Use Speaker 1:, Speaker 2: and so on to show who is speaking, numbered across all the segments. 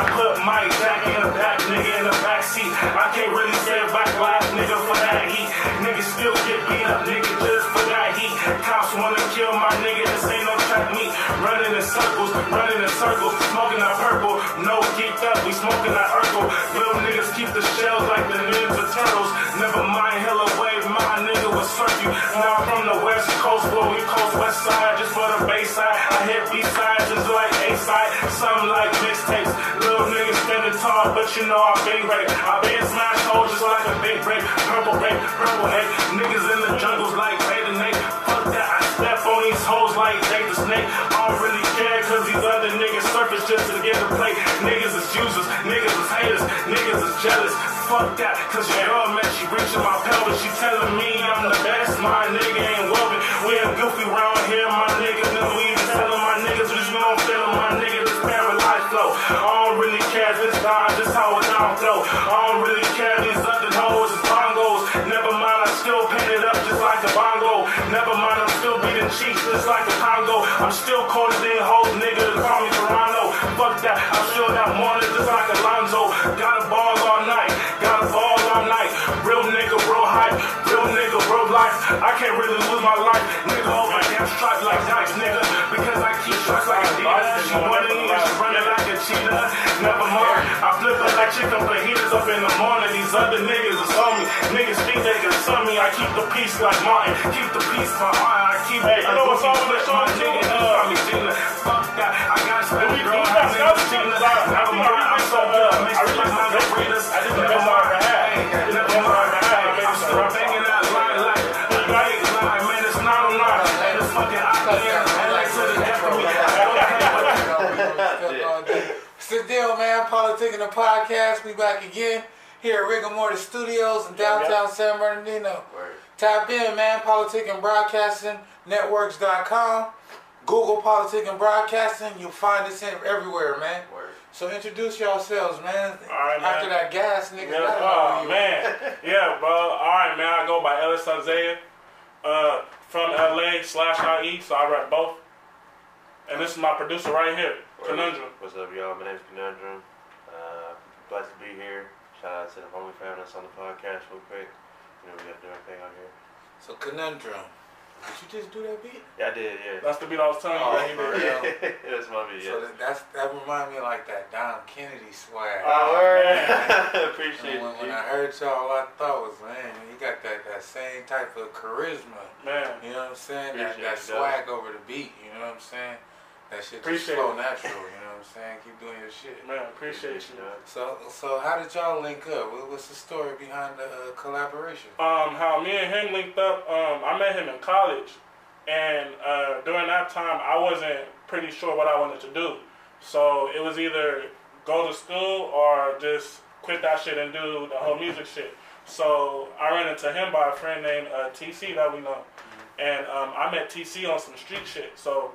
Speaker 1: I put Mike Jack in the back, nigga in the back seat. I can't really say back last nigga for that heat. Niggas still get beat up, nigga, just for that heat. Cops wanna kill my nigga, this ain't no track meet. Running in circles, running in circles, smoking that purple. No geeked up, we smoking that Urkel. Little niggas keep the shells like the Ninja Turtles. Never mind, hella wave, my nigga you. Now I'm from the west coast, where we coast west side, just for the bass side. I hit B side, just like A side, something like mixtapes. Little niggas standing tall, but you know I been great. I been smash holes just like a big break. Purple break, purple hate. Niggas in the jungles like Beta Nate. Fuck that, I step on these hoes like Jake the Snake. I don't really care, cause these other niggas surface just to get the play. Niggas is users, niggas is haters, niggas is jealous. Fuck that, cause your girl, man, she reaching my pelvis. She telling me I'm the best, my nigga ain't woven. We ain't goofy round here, my nigga. Then we even telling my niggas, we just gon' feel my nigga. This paralyzed flow. I don't really care this time, just how it down flow. I don't really care these other hoes is bongos. Never mind, I still paint it up just like a bongo. Never mind, I'm still beating cheeks just like a Congo. I'm still colder than hoes, my life, nigga. My damn stripes like dice, nigga. Because I keep shots like Adidas. She running, she running like a cheetah. Never mind, I flip it like chicken fajitas up in the morning. These other niggas is on me. Niggas think they can sum me. I keep the peace like Martin. Keep the peace my eye. I keep
Speaker 2: Hey, you know what's wrong with
Speaker 1: my nigga. Just call me Gina. Fuck that. I got spent girl. I
Speaker 2: got
Speaker 1: think Gina.
Speaker 2: too. I- I
Speaker 1: Never mind, I'm so good. Mixed with my margaritas.
Speaker 2: I the
Speaker 1: Never mind.
Speaker 3: Deal, man. Politic in the podcast. We back again here at Rigor Mortis Studios in downtown San Bernardino. Tap in, man. Politic and Broadcasting Networks.com. Google Politic and Broadcasting. You'll find us in everywhere, man. So introduce yourselves, man.
Speaker 2: All right, man.
Speaker 3: After that gas, nigga.
Speaker 2: Yeah,
Speaker 3: I
Speaker 2: oh
Speaker 3: you.
Speaker 2: man, yeah, bro. All right, man. I go by Ellis Isaiah, uh, from LA slash IE, so I rap both. And this is my producer right here, Conundrum.
Speaker 4: What's up, y'all? My name's Conundrum. Glad to be here. Shout out to the homie family that's on the podcast real quick. You know, we got to do everything on here.
Speaker 3: So Conundrum. Did you just do that beat?
Speaker 4: Yeah, I did, yeah.
Speaker 2: That's the beat I was telling you
Speaker 3: Oh,
Speaker 2: that he
Speaker 3: for real?
Speaker 4: that's my beat,
Speaker 3: So
Speaker 4: yeah.
Speaker 3: that, that's that remind me of like that Dom Kennedy swag.
Speaker 4: Ah, oh, word.
Speaker 2: man.
Speaker 4: Appreciate
Speaker 3: when,
Speaker 4: it,
Speaker 3: when
Speaker 4: G.
Speaker 3: I heard y'all, all I thought was, man, he got that, that same type of charisma.
Speaker 2: Man,
Speaker 3: You know what I'm saying? That,
Speaker 4: Appreciate
Speaker 3: that
Speaker 4: it, dog.
Speaker 3: swag over the beat. You know what I'm saying? That shit just
Speaker 2: Appreciate
Speaker 3: flow
Speaker 2: it.
Speaker 3: natural. You know what I'm saying? Keep doing your shit.
Speaker 2: man, appreciate you.
Speaker 4: dog.
Speaker 3: So, so how did y'all link up? What, what's the story behind the uh, collaboration?
Speaker 2: Um, how me and him linked up. Um, I met him in college, and uh, during that time, I wasn't pretty sure what I wanted to do. So it was either go to school or just quit that shit and do the whole music shit. So I ran into him by a friend named uh, TC that we know, and um, I met TC on some street shit. So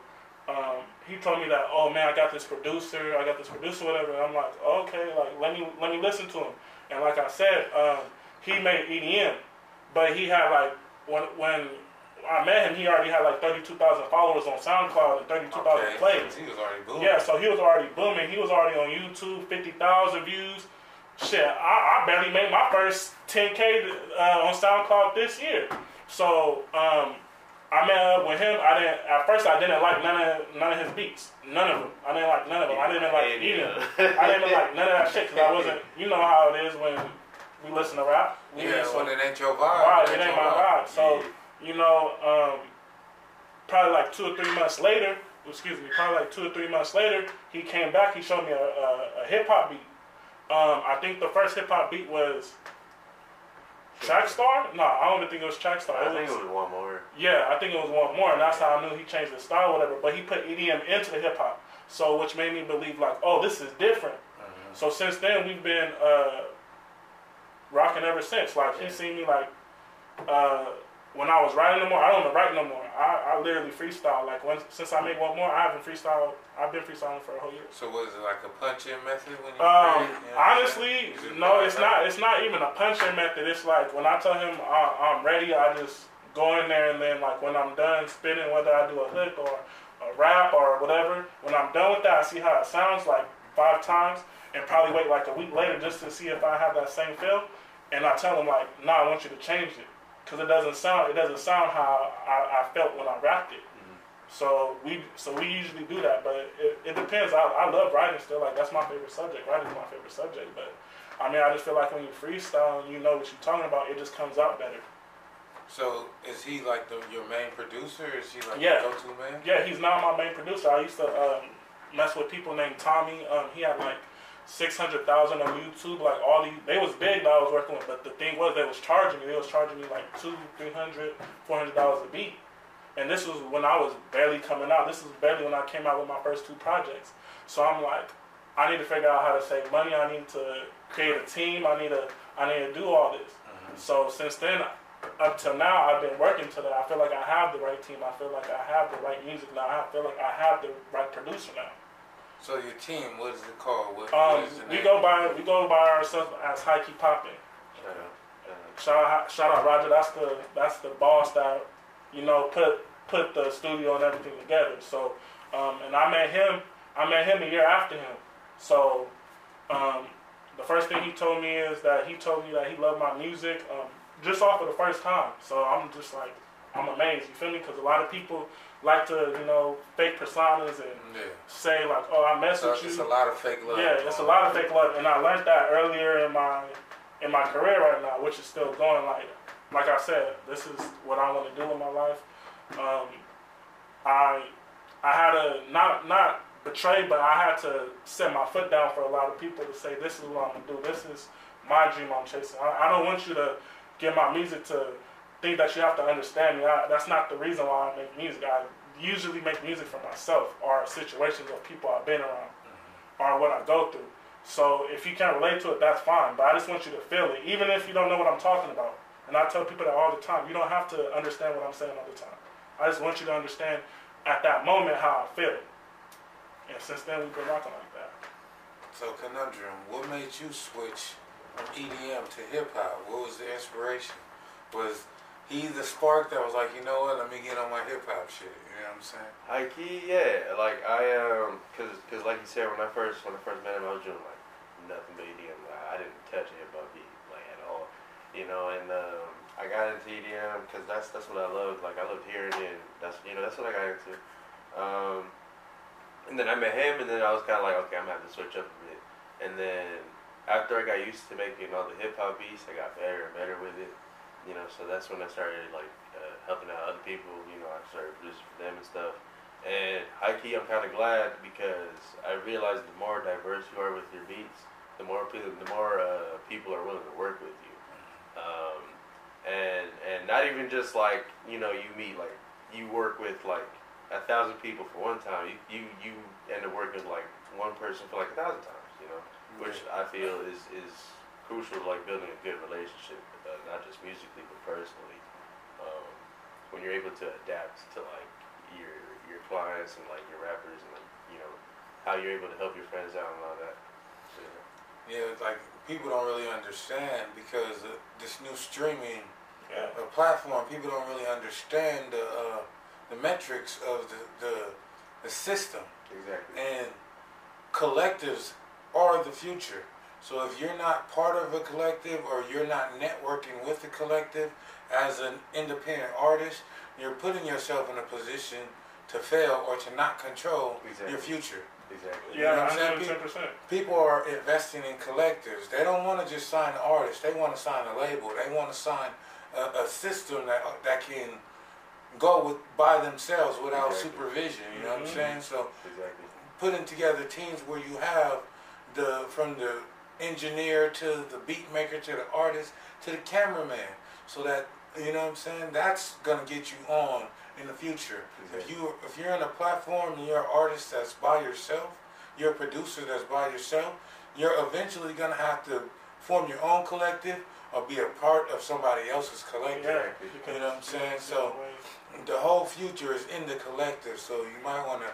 Speaker 2: um, he told me that, oh man, I got this producer, I got this producer, whatever. And I'm like, okay, like let me let me listen to him. And like I said, um, he made EDM, but he had like when when I met him, he already had like 32,000 followers on SoundCloud and 32,000 plays.
Speaker 3: He was already booming.
Speaker 2: Yeah, so he was already booming. He was already on YouTube, 50,000 views. Shit, I, I barely made my first 10K uh, on SoundCloud this year. So um, I met up with him. I didn't at first. I didn't like none of none of his beats. None of them. I didn't like none of them. I didn't even like
Speaker 4: Yeah,
Speaker 2: either. I didn't like none of that shit because I wasn't. You know how it is when we listen to rap. We
Speaker 3: Yeah,
Speaker 2: listen-
Speaker 3: when it ain't your vibe.
Speaker 2: Right,
Speaker 3: it
Speaker 2: it ain't
Speaker 3: your
Speaker 2: my vibe. So,
Speaker 4: Yeah.
Speaker 2: you know, um, probably like two or three months later, excuse me, probably like two or three months later, he came back. He showed me a, a, a hip hop beat. Um, I think the first hip hop beat was Trackstar. No, I don't even think it was Trackstar.
Speaker 4: I think it was one more.
Speaker 2: Yeah, I think it was one more, and that's how I knew he changed his style, whatever. But he put EDM into the hip hop, so which made me believe like, oh, this is different.
Speaker 3: Mhm.
Speaker 2: So since then, we've been uh, rocking ever since. Like he
Speaker 4: Yeah.
Speaker 2: seen me like uh, when I was writing no more. I don't write no more. I, I literally freestyle. Like when since I made one more, I haven't freestyled. I've been freestyling for a whole year.
Speaker 3: So was it like a punch-in method when you?
Speaker 2: Um,
Speaker 3: you know
Speaker 2: honestly,
Speaker 3: it
Speaker 2: no, it's not. It's not even a punching method. It's like when I tell him I, I'm ready, I just go in there and then like when I'm done spinning, whether I do a hook or a rap or whatever, When I'm done with that, I see how it sounds like five times, and probably wait like a week later just to see if I have that same feel. And I tell him like, nah, I want you to change it because it doesn't sound it doesn't sound how I, I felt when I rapped it. So we so we usually do that, but it, it depends. I, I love writing still. Like that's my favorite subject. Writing is my favorite subject. But I mean, I just feel like when you freestyle and you know what you're talking about, it just comes out better.
Speaker 3: So is he like the your main producer? Is he like
Speaker 2: Yeah.
Speaker 3: go-to man?
Speaker 2: Yeah, he's not my main producer. I used to um, mess with people named Tommy. Um, he had like six hundred thousand on YouTube. Like all these, they was big that I was working with. But the thing was, they was charging me. They was charging me like two, three hundred, four hundred dollars a beat. And this was when I was barely coming out. This was barely when I came out with my first two projects. So I'm like, I need to figure out how to save money. I need to create a team. I need to, I need to do all this. Mm-hmm. So since then, up till now, I've been working to that. I feel like I have the right team. I feel like I have the right music now. I feel like I have the right producer now.
Speaker 3: So your team, what is it called? What,
Speaker 2: Um,
Speaker 3: what is the
Speaker 2: we
Speaker 3: name?
Speaker 2: go by we go by ourselves as High Key Poppin'.
Speaker 4: Shout out.
Speaker 2: Shout out, shout out Roger. That's the that's the boss that you know put put the studio and everything together. So, um, and I met him. I met him a year after him. So, um, the first thing he told me is that he told me that he loved my music um, just off of the first time. So I'm just like I'm amazed. You feel me? Because a lot of people like to you know fake personas and
Speaker 3: Yeah.
Speaker 2: say like, oh, I mess
Speaker 3: So
Speaker 2: with you.
Speaker 3: it's a lot of fake love.
Speaker 2: Yeah, it's a lot of fake love, and I learned that earlier in my in my career right now, which is still going. Like like I said, this is what I want to do in my life. Um, I I had to not not betray, but I had to set my foot down for a lot of people to say this is what I'm gonna do. This is my dream I'm chasing. I, I don't want you to get my music to that you have to understand me. That's not the reason why I make music. I usually make music for myself or situations of people I've been around or what I go through. So if you can't relate to it, that's fine. But I just want you to feel it, even if you don't know what I'm talking about. And I tell people that all the time. You don't have to understand what I'm saying all the time. I just want you to understand at that moment how I feel. And since then, we've been rocking like that.
Speaker 3: So conundrum, what made you switch from EDM to hip hop? What was the inspiration? Was he the spark that was like, you know what, let me get on my hip hop shit? You know what I'm saying?
Speaker 4: High key, yeah. Like I um, cause, cause like you said, when I first, when I first met him, I was doing like nothing but EDM. Like, I didn't touch hip hop beat like at all, you know. And um, I got into EDM because that's that's what I loved. Like I loved hearing it. That's you know that's what I got into. Um, and then I met him, and then I was kind of like, okay, I'm gonna have to switch up a bit. And then after I got used to making all the hip hop beats, I got better and better with it. You know, so that's when I started like uh, helping out other people. You know, I started producing for them and stuff. And high key, I'm kind of glad because I realized the more diverse you are with your beats, the more people, the more uh, people are willing to work with you. Um, and and not even just like you know you meet like you work with like a thousand people for one time. You you you end up working with like one person for like a thousand times. You know, which I feel is is crucial to like building a good relationship, not just musically but personally. Um, when you're able to adapt to like your your clients and like your rappers and like you know how you're able to help your friends out and all that. So, yeah.
Speaker 3: Yeah, like people don't really understand because this new streaming
Speaker 2: Yeah.
Speaker 3: uh, platform, people don't really understand the uh, the metrics of the, the the system.
Speaker 4: Exactly.
Speaker 3: And collectives are the future. So if you're not part of a collective or you're not networking with the collective as an independent artist, you're putting yourself in a position to fail or to not control
Speaker 4: Exactly.
Speaker 3: your future.
Speaker 4: Exactly.
Speaker 3: You know
Speaker 2: Yeah,
Speaker 3: what I'm saying?
Speaker 2: 110 percent.
Speaker 3: People are investing in collectives. They don't want to just sign an artist. They want to sign a label. They want to sign a, a system that that can go with by themselves without
Speaker 4: Exactly.
Speaker 3: supervision. You know what I'm
Speaker 2: Mhm.
Speaker 3: saying? So
Speaker 4: Exactly.
Speaker 3: putting together teams where you have the from the engineer to the beat maker to the artist to the cameraman. So that you know what I'm saying? That's gonna get you on in the future. If you if you're in a platform and you're an artist that's by yourself you're a producer that's by yourself you're eventually gonna have to form your own collective or be a part of somebody else's collective.
Speaker 2: Yeah.
Speaker 3: You know what I'm saying? So- the whole future is in the collective, so you might want to,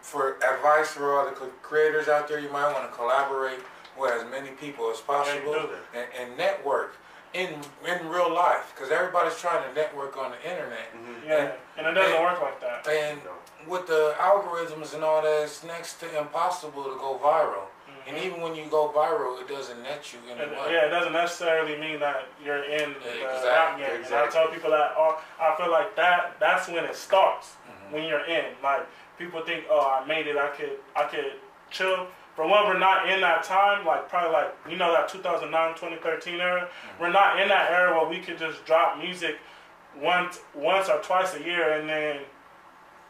Speaker 3: for advice for all the creators out there, you might want to collaborate with as many people as possible and, and network in in real life, because everybody's trying to network on the internet,
Speaker 4: Mm-hmm.
Speaker 2: Yeah, and it doesn't work like that.
Speaker 3: and
Speaker 4: No.
Speaker 3: with the algorithms and all that, it's next to impossible to go viral. And even when you go viral, it doesn't net you any money.
Speaker 2: yeah, it doesn't necessarily mean that you're in
Speaker 3: Yeah,
Speaker 2: the
Speaker 3: exactly,
Speaker 2: rap game. And I tell people that oh, I feel like that that's when it starts.
Speaker 3: Mhm.
Speaker 2: When you're in, like people think, oh, I made it. I could I could chill. For one, we're not in that time. Like probably like you know that 2009, 2013 era. We're not in that era where we could just drop music once once or twice a year and then.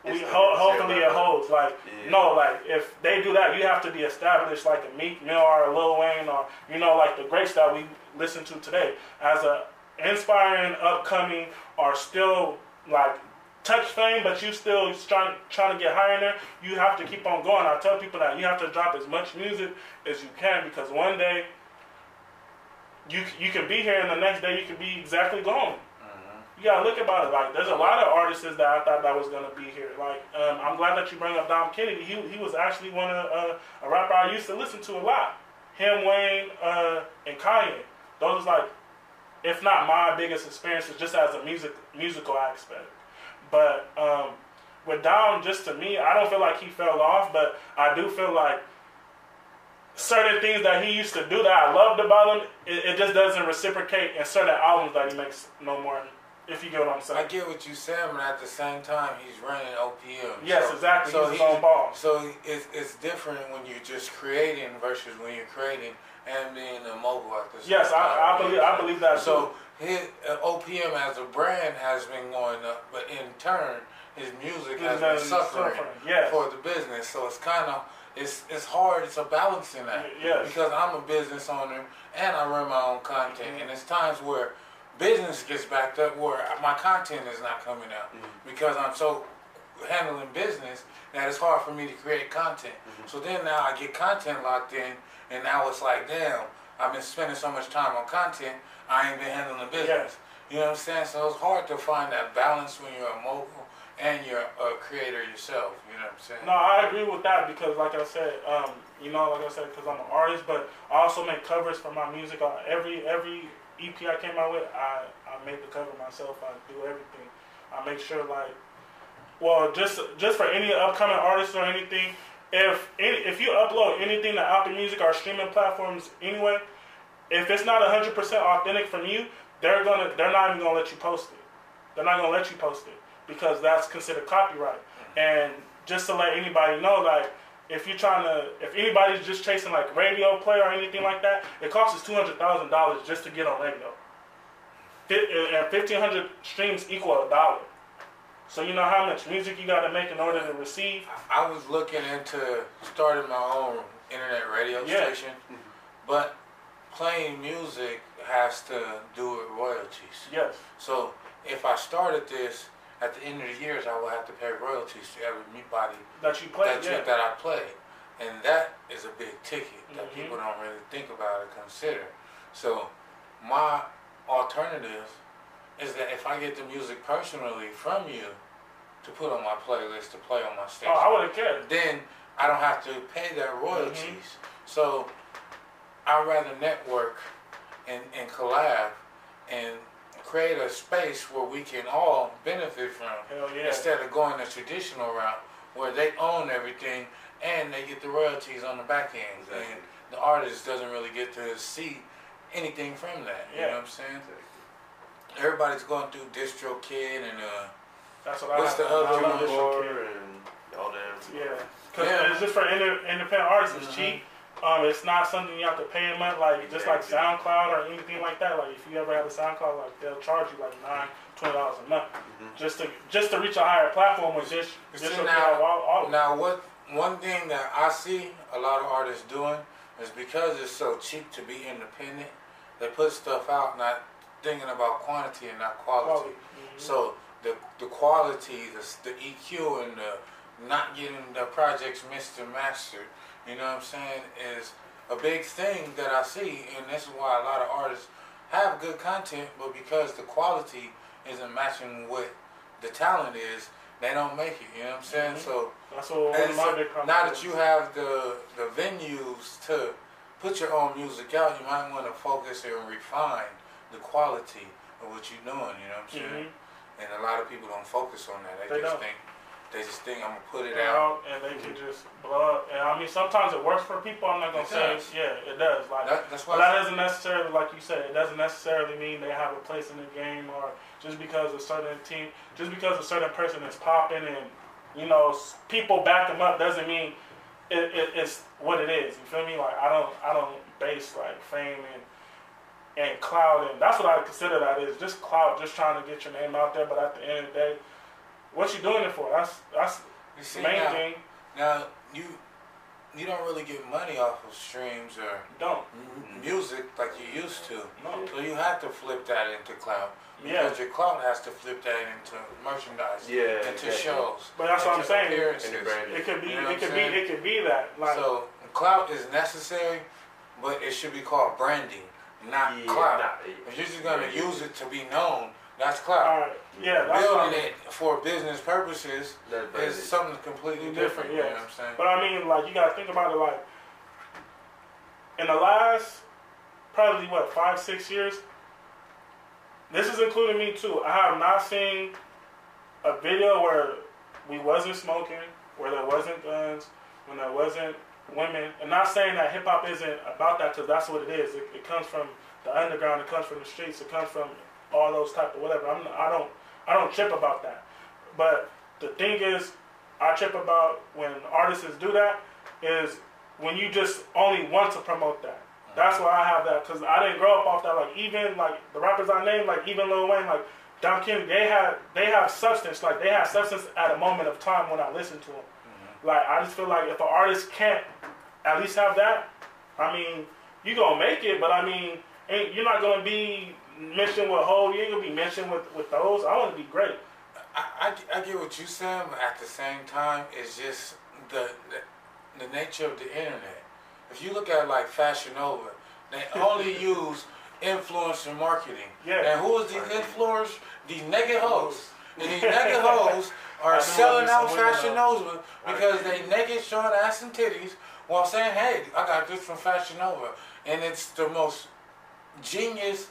Speaker 2: We ho- hopefully it holds. Like
Speaker 4: Yeah.
Speaker 2: no, like if they do that, you have to be established like a Meek Mill or a Lil Wayne or you know like the greats that we listen to today. As a inspiring, upcoming, or still like touch fame, but you still trying trying to get higher in there. You have to keep on going. I tell people that you have to drop as much music as you can because one day you you can be here and the next day you can be exactly gone.
Speaker 3: Mhm.
Speaker 2: You gotta look about it. Like, there's a lot of artists that I thought that was gonna be here. Like, um, I'm glad that you bring up Dom Kennedy. He he was actually one of uh, a rapper I used to listen to a lot. Him, Wayne, uh, and Kanye. Those was like, if not my biggest experiences, just as a music musical aspect. But um, with Dom, just to me, I don't feel like he fell off, but I do feel like certain things that he used to do that I loved about him, it, it just doesn't reciprocate in certain albums that he makes no more. If you get what I'm saying, I
Speaker 3: get what you're saying, but at the same time, he's running OPM.
Speaker 2: Yes,
Speaker 3: so,
Speaker 2: exactly.
Speaker 3: So
Speaker 2: He's
Speaker 3: he's-
Speaker 2: boss.
Speaker 3: So it's, it's different when you're just creating versus when you're creating and being a mogul at the same
Speaker 2: Yes,
Speaker 3: time.
Speaker 2: I, I believe I believe that.
Speaker 3: So his uh, OPM as a brand has been going up, but in turn, his music has been
Speaker 2: He's
Speaker 3: suffering
Speaker 2: Yes.
Speaker 3: for the business. So it's kind of it's it's hard. It's a balancing act
Speaker 2: Yes.
Speaker 3: because I'm a business owner and I run my own content, and it's times where business gets backed up where my content is not coming out because I'm so handling business that it's hard for me to create content. So then now I get content locked in, and now it's like, damn, I've been spending so much time on content, I ain't been handling the business. You know what I'm saying? So it's hard to find that balance when you're a mogul and you're a creator yourself. You know what I'm saying?
Speaker 2: No, I agree with that because, like I said, um, you know, like I said, because I'm an artist, but I also make covers for my music. Uh, every every EP I came out with, I I made the cover myself. I do everything. I make sure like, well, just just for any upcoming artists or anything, if any, if you upload anything to Apple Music or streaming platforms anyway, if it's not hundred percent authentic from you, they're gonna they're not even gonna let you post it. They're not gonna let you post it because that's considered copyright. And just to let anybody know, like if you're trying to, if anybody's just chasing like radio play or anything like that, it costs us two hundred thousand dollars just to get on radio. And fifteen hundred streams equal a dollar. So you know how much music you got to make in order to receive.
Speaker 3: I was looking into starting my own internet radio
Speaker 2: Yeah.
Speaker 3: station, but playing music has to do with royalties.
Speaker 2: Yes.
Speaker 3: So if I started this at the end of the years, I will have to pay royalties to everybody
Speaker 2: That you play.
Speaker 3: that, you- that I play, and that is a big ticket that
Speaker 2: Mhm.
Speaker 3: people don't really think about or consider. So my alternative is that if I get the music personally from you to put on my playlist to play on my station, Oh,
Speaker 2: I wouldn't care.
Speaker 3: then I don't have to pay their royalties. So I'd rather network and, and collab and create a space where we can all benefit from
Speaker 2: Hell yeah.
Speaker 3: instead of going the traditional route where they own everything and they get the royalties on the back end.
Speaker 4: Exactly.
Speaker 3: And the artist doesn't really get to see anything from that. You
Speaker 2: Yeah.
Speaker 3: know what I'm saying? Everybody's going through DistroKid and uh
Speaker 2: That's what I
Speaker 3: What's
Speaker 2: have
Speaker 3: the
Speaker 2: to-
Speaker 3: other
Speaker 2: I love
Speaker 3: one?
Speaker 2: this
Speaker 4: and all them.
Speaker 2: Yeah, because
Speaker 3: Yeah.
Speaker 2: it's just for inter- independent artists. It's
Speaker 3: Mhm.
Speaker 2: cheap. Um, it's not something you have to pay a month, like just like SoundCloud or anything like that. Like if you ever have a SoundCloud, like they'll charge you like nine, twenty dollars a month
Speaker 4: Mhm.
Speaker 2: just to just to reach a higher platform with just
Speaker 3: See,
Speaker 2: just to
Speaker 3: now-
Speaker 2: all, all
Speaker 3: Now, what one thing that I see a lot of artists doing is because it's so cheap to be independent, they put stuff out not thinking about quantity and not quality.
Speaker 2: quality. Mhm.
Speaker 3: So the the quality, the the EQ, and the not getting the projects mixed and mastered, you know what I'm saying, is a big thing that I see, and this is why a lot of artists have good content, but because the quality isn't matching what the talent is, they don't make it. You know what I'm saying?
Speaker 2: Mhm.
Speaker 3: So
Speaker 2: That's what
Speaker 3: and so now that you have the the venues to put your own music out, you might want to focus and refine the quality of what you're doing. You know what I'm saying?
Speaker 2: Mhm.
Speaker 3: And a lot of people don't focus on that. They,
Speaker 2: They
Speaker 3: just
Speaker 2: don't.
Speaker 3: think They just think I'm gonna put it out.
Speaker 2: and they can just blow up. And I mean, sometimes it works for people. I'm not gonna
Speaker 3: It
Speaker 2: say,
Speaker 3: does.
Speaker 2: yeah, it does. Like,
Speaker 3: That, that's
Speaker 2: but
Speaker 3: why.
Speaker 2: that doesn't necessarily, like you said, it doesn't necessarily mean they have a place in the game or just because a certain team, just because a certain person is popping and you know people back them up doesn't mean it, it, it's what it is. You feel me? Like I don't, I don't base like fame and and cloud and that's what I consider that is just cloud, just trying to get your name out there. But at the end of the day, what you doing it for? That's that's
Speaker 3: you
Speaker 2: the
Speaker 3: see
Speaker 2: main
Speaker 3: now,
Speaker 2: thing.
Speaker 3: now you you don't really get money off of streams or
Speaker 2: Don't
Speaker 3: music like you used to.
Speaker 2: no.
Speaker 3: So you have to flip that into cloud
Speaker 2: Yeah.
Speaker 3: because your cloud has to flip that into merchandise,
Speaker 4: Yeah,
Speaker 3: into
Speaker 4: exactly.
Speaker 3: shows,
Speaker 2: But that's what I'm saying.
Speaker 3: appearances.
Speaker 4: And the brand.
Speaker 2: It could be,
Speaker 3: You know
Speaker 2: it could
Speaker 3: I'm
Speaker 2: be, it could be that. Like,
Speaker 3: so clout is necessary, but it should be called branding, not
Speaker 4: Yeah,
Speaker 3: clout.
Speaker 4: nah,
Speaker 3: If you're just gonna
Speaker 4: yeah.
Speaker 3: use it to be known, that's clout.
Speaker 2: all right, yeah, that's
Speaker 3: Building
Speaker 2: I'm-
Speaker 3: it for business purposes
Speaker 4: That
Speaker 3: is
Speaker 4: brand.
Speaker 3: something completely different.
Speaker 2: Different,
Speaker 3: You know what I'm saying?
Speaker 2: But I mean, like, you gotta think about it. Like, in the last probably what five, six years, this is including me too. I have not seen a video where we wasn't smoking, where there wasn't guns, when there wasn't women. And not saying that hip hop isn't about that, because that's what it is. It, it comes from the underground. It comes from the streets. It comes from all those type of whatever. I'm, I don't, I don't trip about that. But the thing is, I trip about when artists do that is when you just only want to promote that. That's why I have that because I didn't grow up off that. Like even like the rappers I named, like even Lil Wayne, like Don King, they have they have substance. Like they have substance at a moment of time when I listen to them. Mm-hmm. Like I just feel like if an artist can't at least have that, I mean, you gonna make it, but I mean, ain't, you're not gonna be mentioned with Ho. You ain't gonna be mentioned with with those. I want to be great.
Speaker 3: I, I, I get what you're saying, but at the same time, it's just the, the the nature of the internet. If you look at like Fashion Nova, they only use influencer marketing.
Speaker 2: Yeah.
Speaker 3: And who is these influencers? These naked hoes. And these naked hoes are selling out Fashion. Nova because they naked showing ass and titties while saying, hey, I got this from Fashion Nova. And it's the most genius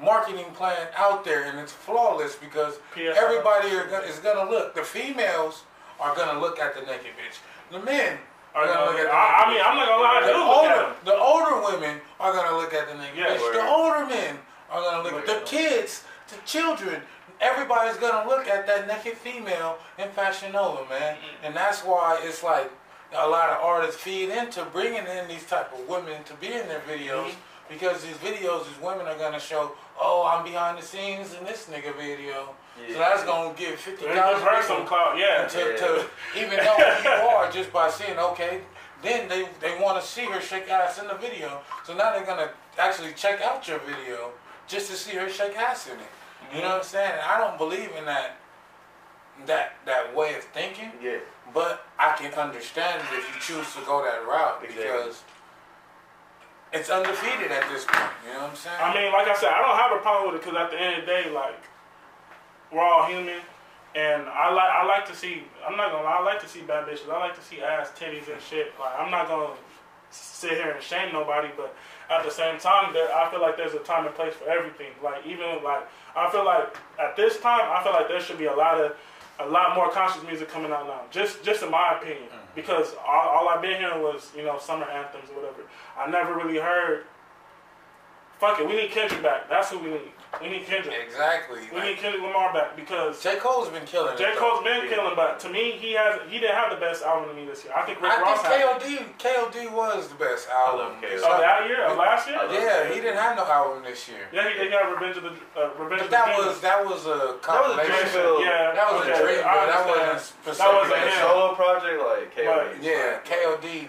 Speaker 3: marketing plan out there and it's flawless because
Speaker 2: PS
Speaker 3: everybody are gonna, is gonna look. The females are gonna look at the naked bitch. The men are gonna look at the
Speaker 2: I, I mean, I'm not gonna lie. I
Speaker 3: bitch.
Speaker 2: do
Speaker 3: The
Speaker 2: look at
Speaker 3: older, the older women are gonna look at the naked
Speaker 2: Yeah,
Speaker 3: bitch. The older men are gonna look.
Speaker 2: Look
Speaker 3: the
Speaker 2: at them.
Speaker 3: kids, the children, everybody's gonna look at that naked female in Fashion Nova, man.
Speaker 2: Mm-hmm.
Speaker 3: And that's why it's like a lot of artists feed into bringing in these type of women to be in their videos.
Speaker 2: Mhm.
Speaker 3: Because these videos, these women are gonna show, oh, I'm behind the scenes in this nigga video. So that's gonna give fifty
Speaker 2: They just heard
Speaker 3: thousand
Speaker 2: some clout. Yeah.
Speaker 3: to, to even know who you are just by saying okay. Then they they want to see her shake ass in the video. So now they're gonna actually check out your video just to see her shake ass in it. You know mm-hmm. what I'm saying? And I don't believe in that that that way of thinking,
Speaker 4: Yeah.
Speaker 3: but I can understand it if you choose to go that route
Speaker 4: Exactly.
Speaker 3: It's undefeated at this point. You know what I'm saying?
Speaker 2: I mean, like I said, I don't have a problem with it because at the end of the day, like we're all human, and I like I like to see. I'm not gonna lie, I like to see bad bitches. I like to see ass, titties, and shit. Like I'm not gonna sit here and shame nobody, but at the same time, there I feel like there's a time and place for everything. Like even like I feel like at this time, I feel like there should be a lot of a lot more conscious music coming out now. Just just in my opinion, because all, all I've been hearing was you know summer anthems or whatever. I never really heard. Fuck it, we need Kendrick back. That's who we need. We need Kendrick.
Speaker 3: exactly.
Speaker 2: We need Kendrick Lamar back because
Speaker 3: J Cole's been killing
Speaker 2: J
Speaker 3: it.
Speaker 2: Cole's
Speaker 3: though.
Speaker 2: been killing, but to me, he has he didn't have the best album to me this year. I think Rick
Speaker 3: I
Speaker 2: Ross had. it.
Speaker 3: think KOD KOD was the best album.
Speaker 4: love KOD.
Speaker 2: That year, of last year.
Speaker 4: I
Speaker 3: Yeah, he didn't have no album this year.
Speaker 2: Yeah, he did have Revenge of the uh, Revenge
Speaker 3: But
Speaker 2: of the
Speaker 3: that
Speaker 2: Demons.
Speaker 3: was that was a compilation.
Speaker 4: Dreamville.
Speaker 2: Yeah,
Speaker 3: That was a dream,
Speaker 2: I
Speaker 3: but that
Speaker 2: understand.
Speaker 3: wasn't specific.
Speaker 2: That wasn't
Speaker 4: Like a
Speaker 2: him.
Speaker 4: solo project, like KOD.
Speaker 2: Right.
Speaker 3: Yeah, KOD,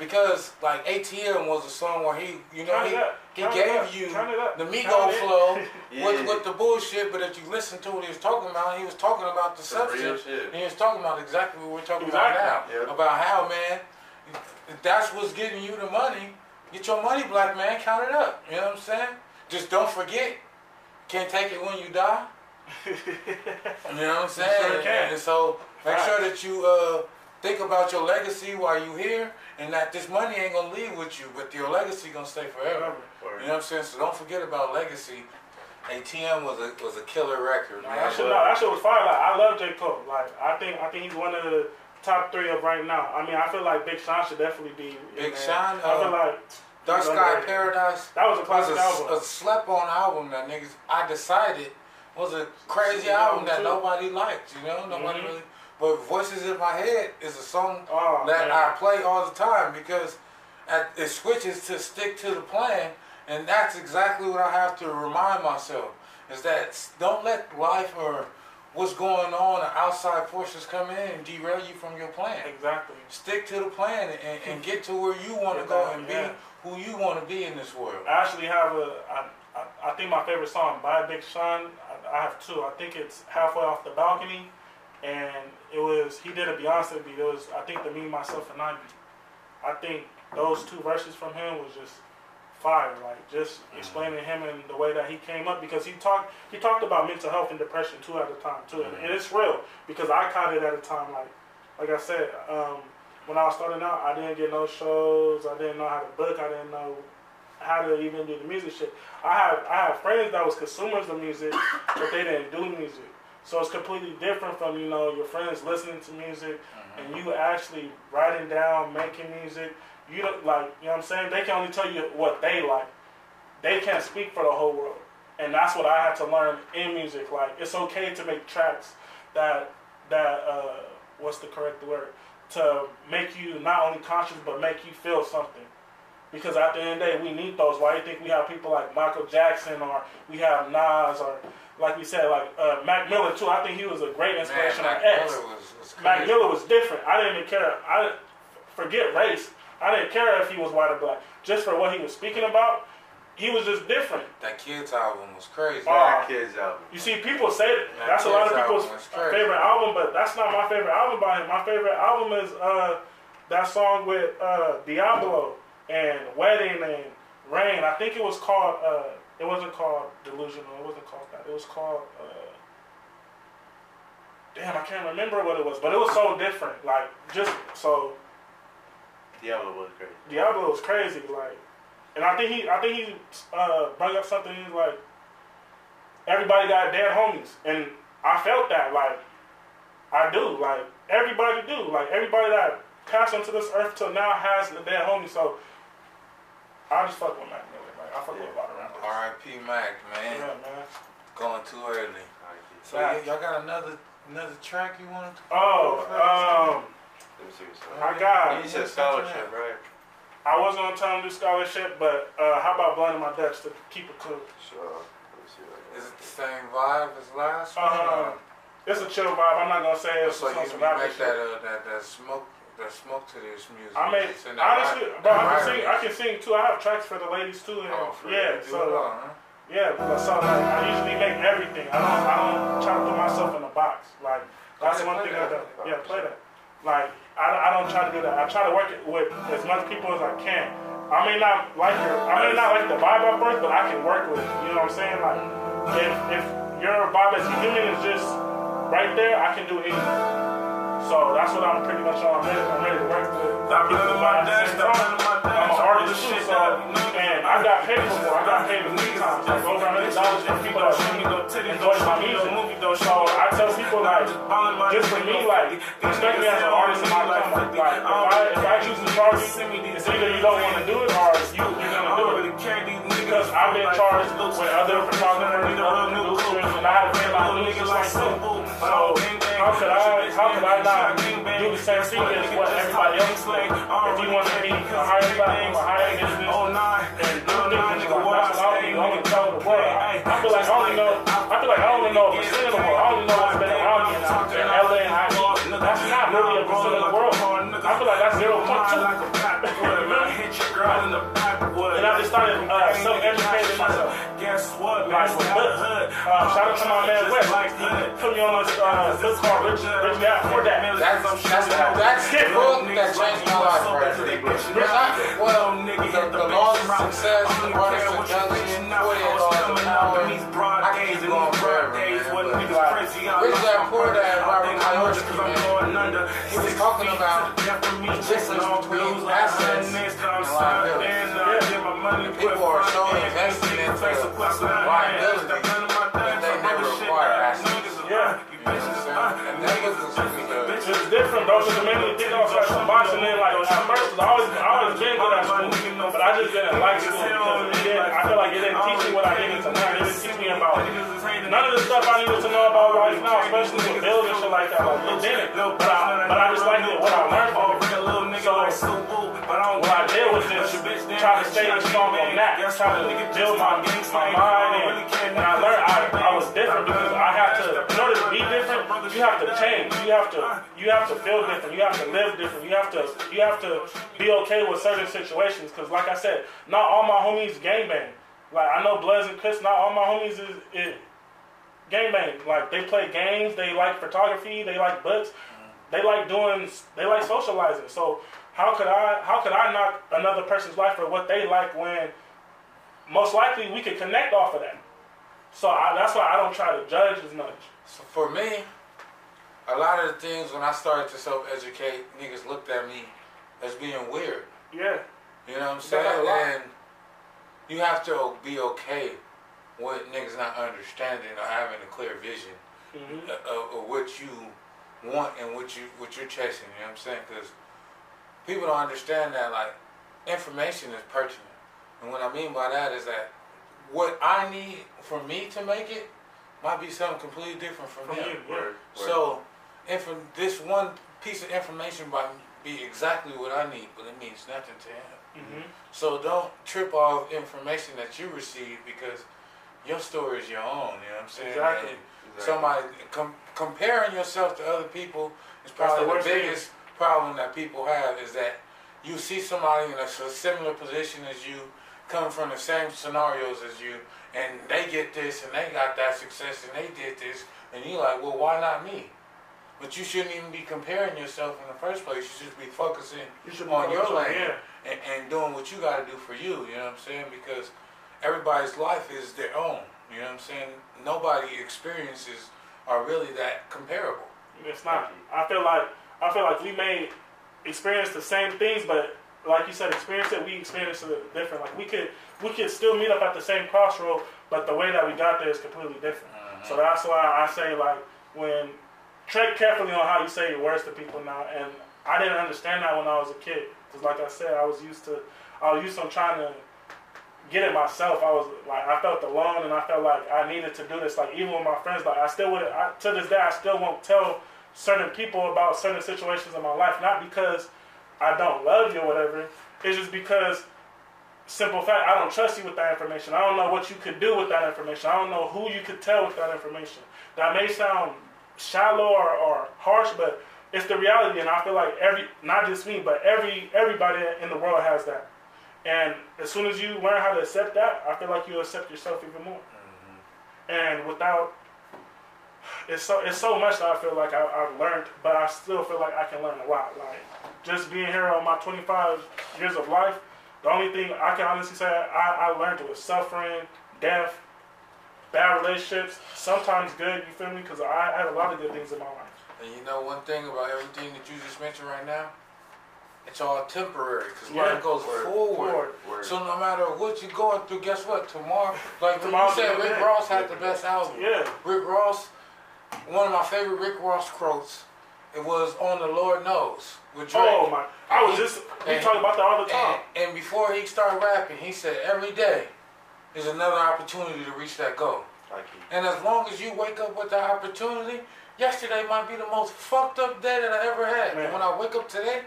Speaker 3: because like ATM was a song where he, you know,
Speaker 2: Turn
Speaker 3: he
Speaker 2: it up.
Speaker 3: He
Speaker 2: it
Speaker 3: gave you
Speaker 2: Turn it up.
Speaker 3: the Migo flow
Speaker 4: Yeah.
Speaker 3: with with the bullshit. But if you listen to what he was talking about, he was talking about the
Speaker 4: The
Speaker 3: substance. And he was talking about exactly what we're talking
Speaker 2: Exactly.
Speaker 3: about now.
Speaker 4: Yeah.
Speaker 3: About how, man, if that's what's getting you the money. Get your money, black man. Count it up. You know what I'm saying? Just don't forget. Can't take it when you die. You know what I'm saying?
Speaker 2: sure.
Speaker 3: And so make
Speaker 2: Facts.
Speaker 3: sure that you uh, think about your legacy while you're here, and that this money ain't gonna leave with you, but your legacy gonna stay forever.
Speaker 2: Whatever.
Speaker 4: Word.
Speaker 3: You know what I'm saying? So don't forget about legacy. ATM was a was a killer record,
Speaker 2: Nah,
Speaker 3: man.
Speaker 2: that shit, no, that shit was fire. Like I love J Cole. Like I think I think he's one of the top three of right now. I mean, I feel like Big Sean should definitely be.
Speaker 3: Big. Sean,
Speaker 2: I feel
Speaker 3: uh,
Speaker 2: like
Speaker 3: Dark
Speaker 2: he's
Speaker 3: Sky
Speaker 2: underrated.
Speaker 3: Paradise
Speaker 2: That was a
Speaker 3: was
Speaker 2: classic
Speaker 3: a,
Speaker 2: album.
Speaker 3: a slept on album that niggas I decided was a crazy album
Speaker 2: album,
Speaker 3: that
Speaker 2: too.
Speaker 3: nobody liked, you know? Nobody
Speaker 2: Mhm.
Speaker 3: really but Voices in My Head is a song
Speaker 2: Oh,
Speaker 3: that
Speaker 2: man.
Speaker 3: I play all the time because at, it switches to stick to the plan, and that's exactly what I have to remind myself is that don't let life or what's going on, or outside forces come in and derail you from your plan.
Speaker 2: exactly.
Speaker 3: Stick to the plan and, and get to where you want to go and
Speaker 2: yeah.
Speaker 3: be who you want to be in this world.
Speaker 2: I actually have a. I, I, I think my favorite song by Big Sean. I, I have two. I think it's halfway off the balcony, and it was he did a Beyonce beat. It was I think the me myself and I. I think those two verses from him was just fire. Like just mm-hmm. explaining him and the way that he came up because he talked he talked about mental health and depression too at the time too, and, and mm-hmm. it's real because I caught it at a time like like I said. Um, when I was starting out, I didn't get no shows. I didn't know how to book. I didn't know how to even do the music shit. I have I have friends that was consumers of music, but they didn't do music. So it's completely different from you know your friends listening to music mm-hmm. and you actually writing down, making music. You don't like you know what I'm saying. They can only tell you what they like. They can't speak for the whole world, and that's what I had to learn in music. Like it's okay to make tracks that that uh, what's the correct word to make you not only conscious but make you feel something. Because at the end of the day, we need those. Why do you think we have people like Michael Jackson or we have Nas or like we said, like uh, Mac Miller too. I think he was a great
Speaker 3: Man,
Speaker 2: inspiration
Speaker 3: Mac
Speaker 2: on X.
Speaker 3: Miller was, was
Speaker 2: Mac. Miller was different. I didn't even care. I forget race. I didn't care if he was white or black. Just for what he was speaking about, he was just different.
Speaker 3: That Kids album was crazy.
Speaker 2: Oh,
Speaker 4: That kid's album.
Speaker 2: You see, people say that
Speaker 3: Mac
Speaker 2: that's a lot of people's
Speaker 3: album
Speaker 2: favorite album, but that's not my favorite album by him. My favorite album is uh, that song with uh, Diablo and Wedding and Rain. I think it was called. Uh, it wasn't called Delusional. It wasn't called that. It was called. Uh, damn, I can't remember what it was, but it was so different. Like just so
Speaker 4: Diablo was great.
Speaker 2: Diablo was crazy, like, and I think he, I think he uh, brought up something. He's like, everybody got dead homies, and I felt that, like, I do, like, everybody do, like, everybody that passed onto this earth till now has a dead homie. So I just fuck with Mac Miller, like, I fuck with a lot of rappers.
Speaker 3: R.I.P. Mac, man.
Speaker 2: Yeah, man.
Speaker 3: Going too early.
Speaker 4: I like it.
Speaker 3: So y- y'all got another another track you want? to
Speaker 2: Oh, um,
Speaker 4: Let me see what's
Speaker 2: I got.
Speaker 4: You said scholarship, right?
Speaker 2: I wasn't gonna tell him to do scholarship, but uh, how about blending my Dutch to keep it cool?
Speaker 4: Sure. Let me see what
Speaker 3: Is it the same vibe as last one?
Speaker 2: Uh, it's a chill vibe. I'm not gonna say it's
Speaker 3: so
Speaker 2: some
Speaker 3: you, you
Speaker 2: survival
Speaker 3: make
Speaker 2: shit.
Speaker 3: that uh, that that smoke that smoke to this music.
Speaker 2: I made
Speaker 3: It's
Speaker 2: honestly,
Speaker 3: vibe-
Speaker 2: bro. I can sing. I can sing too. I have tracks for the ladies too. And,
Speaker 3: Oh, for
Speaker 2: yeah. So
Speaker 3: it all, huh?
Speaker 2: yeah. but So like, I usually make everything. I don't. I don't try to put myself in a box. Like that's
Speaker 3: Play-
Speaker 2: one
Speaker 3: play
Speaker 2: thing I do. Yeah, play that. Like I, I don't try to do that. I try to work it with as much people as I can. I may not like your. I may not like the vibe at first, but I can work with it. You know what I'm saying? Like if if your vibe as a human is just right there, I can do anything. So that's what I'm pretty much on. I'm ready, I'm ready to work with.
Speaker 1: Stop my stop my dash.
Speaker 2: I'm an
Speaker 1: all the shit know.
Speaker 2: and I got paid before. I got paid few times, like over a hundred dollars for people that shoot me though titties. enjoy my music. So I tell people like, just for me, like, respect me as an artist in my life. Like, if I if I choose to charge you, it's either you don't want to do it or you you're gonna do it. Because I've been charged with other photographers, other producers, and I to pay my dues just like you. So how could I how could I not do the same thing as what everybody else? If you want to be a higher platform, a higher business, and just started uh, self-educating myself.
Speaker 1: Guess what?
Speaker 2: Like with books. Uh, shout out to my man Wes. He put me on this uh, book called Rich, Rich Dad Poor Dad.
Speaker 3: That's that's that's the book that changed my life right there. Because I, well, the, the laws of success, the Art of Seduction, 40 laws of power, I can keep going forever, man. But Rich Dad Poor Dad, Robert Kiyosaki, man, he was talking about the difference between assets and liabilities. People are showing investing into liability
Speaker 2: that they never require assets. Yeah. And it's different, bro. Because the minute you think I started from boxing, then like at first, I always, I always been good at school, but I just didn't like school because it I feel like it didn't teach me what I needed to know. It didn't teach me about none of the stuff I needed to know about right now, especially with building shit like that. Like it didn't, but I, but I just liked it, what I learned from it. So what I did was just try to stay strong on that, try to build my my mind and, and I learned I, I was different because I have to in order to be different, you have to change. You have to you have to feel different. You have to live different. You have to you have to be okay with certain situations. Because like I said, not all my homies gang bang. Like I know Bloods and Crips, not all my homies is, is gang bang. Like they play games, they like photography, they like books, they like doing, they like socializing. So how could I how could I knock another person's life for what they like when most likely we could connect off of that. So I, that's why I don't try to judge as much.
Speaker 3: So for me, a lot of the things when I started to self-educate, niggas looked at me as being weird.
Speaker 2: Yeah.
Speaker 3: You know what I'm saying? And you have to be okay with niggas not understanding or having a clear vision
Speaker 2: hmm
Speaker 3: of, of what you want and what you what you're chasing. You know what I'm saying? Because people don't understand that like information is pertinent, and what I mean by that is that what I need for me to make it might be something completely different from,
Speaker 2: From
Speaker 3: him.
Speaker 2: you.
Speaker 4: Word, word.
Speaker 3: So, if this one piece of information might be exactly what I need, but it means nothing to him.
Speaker 2: hmm
Speaker 3: So don't trip off information that you receive because your story is your own. You know what I'm saying?
Speaker 2: Exactly.
Speaker 4: Exactly.
Speaker 3: Somebody com- comparing yourself to other people is probably
Speaker 2: the
Speaker 3: the,
Speaker 2: worst thing.
Speaker 3: Biggest problem that people have is that you see somebody in a similar position as you, come from the same scenarios as you, and they get this and they got that success and they did this, and you're like, well, why not me? But you shouldn't even be comparing yourself in the first place. You should be focusing
Speaker 2: You should
Speaker 3: On your lane.
Speaker 2: Yeah.
Speaker 3: and, and doing what you got to do for you. You know what I'm saying? Because everybody's life is their own. You know what I'm saying? Nobody experiences are really that comparable.
Speaker 2: It's not. I feel like I feel like we may experience the same things, but like you said, experience it. We experience it different. Like we could we could still meet up at the same crossroad, but the way that we got there is completely different. So uh-huh. that's why I say like when tread carefully on how you say your words to people now. And I didn't understand that when I was a kid, because like I said, I was used to I was used to trying to get it myself. I was like I felt alone, and I felt like I needed to do this. Like even with my friends, like I still would I, to this day I still won't tell certain people about certain situations in my life, not because I don't love you or whatever. It's just because simple fact I don't trust you with that information. I don't know what you could do with that information. I don't know who you could tell with that information. That may sound shallow or, or harsh, but it's the reality, and I feel like every not just me, but every everybody in the world has that. And as soon as you learn how to accept that, I feel like you accept yourself even more. Mm-hmm. And without, it's so it's so much that I feel like I, I've learned, but I still feel like I can learn a lot. Like just being here on my 25 years of life, the only thing I can honestly say I, I learned was suffering, death, bad relationships, sometimes good. You feel me? Because I had a lot of good things in my life.
Speaker 3: And you know one thing about everything that you just mentioned right now? It's all temporary because
Speaker 2: Yeah.
Speaker 3: life goes
Speaker 4: Word.
Speaker 3: forward.
Speaker 2: Forward.
Speaker 4: Word.
Speaker 3: So no matter what you're going through, guess what? Tomorrow, like when you said Rick. Ross had the best album.
Speaker 2: Yeah.
Speaker 3: Rick Ross, one of my favorite Rick Ross quotes, it was on the Lord Knows with Drake.
Speaker 2: Oh my! I was just we
Speaker 3: And-
Speaker 2: talk about that all the time.
Speaker 3: And, and before he started rapping, he said every day is another opportunity to reach that goal.
Speaker 4: Like he-
Speaker 3: And as long as you wake up with that opportunity, yesterday might be the most fucked up day that I ever had.
Speaker 2: Man.
Speaker 3: And when I wake up today,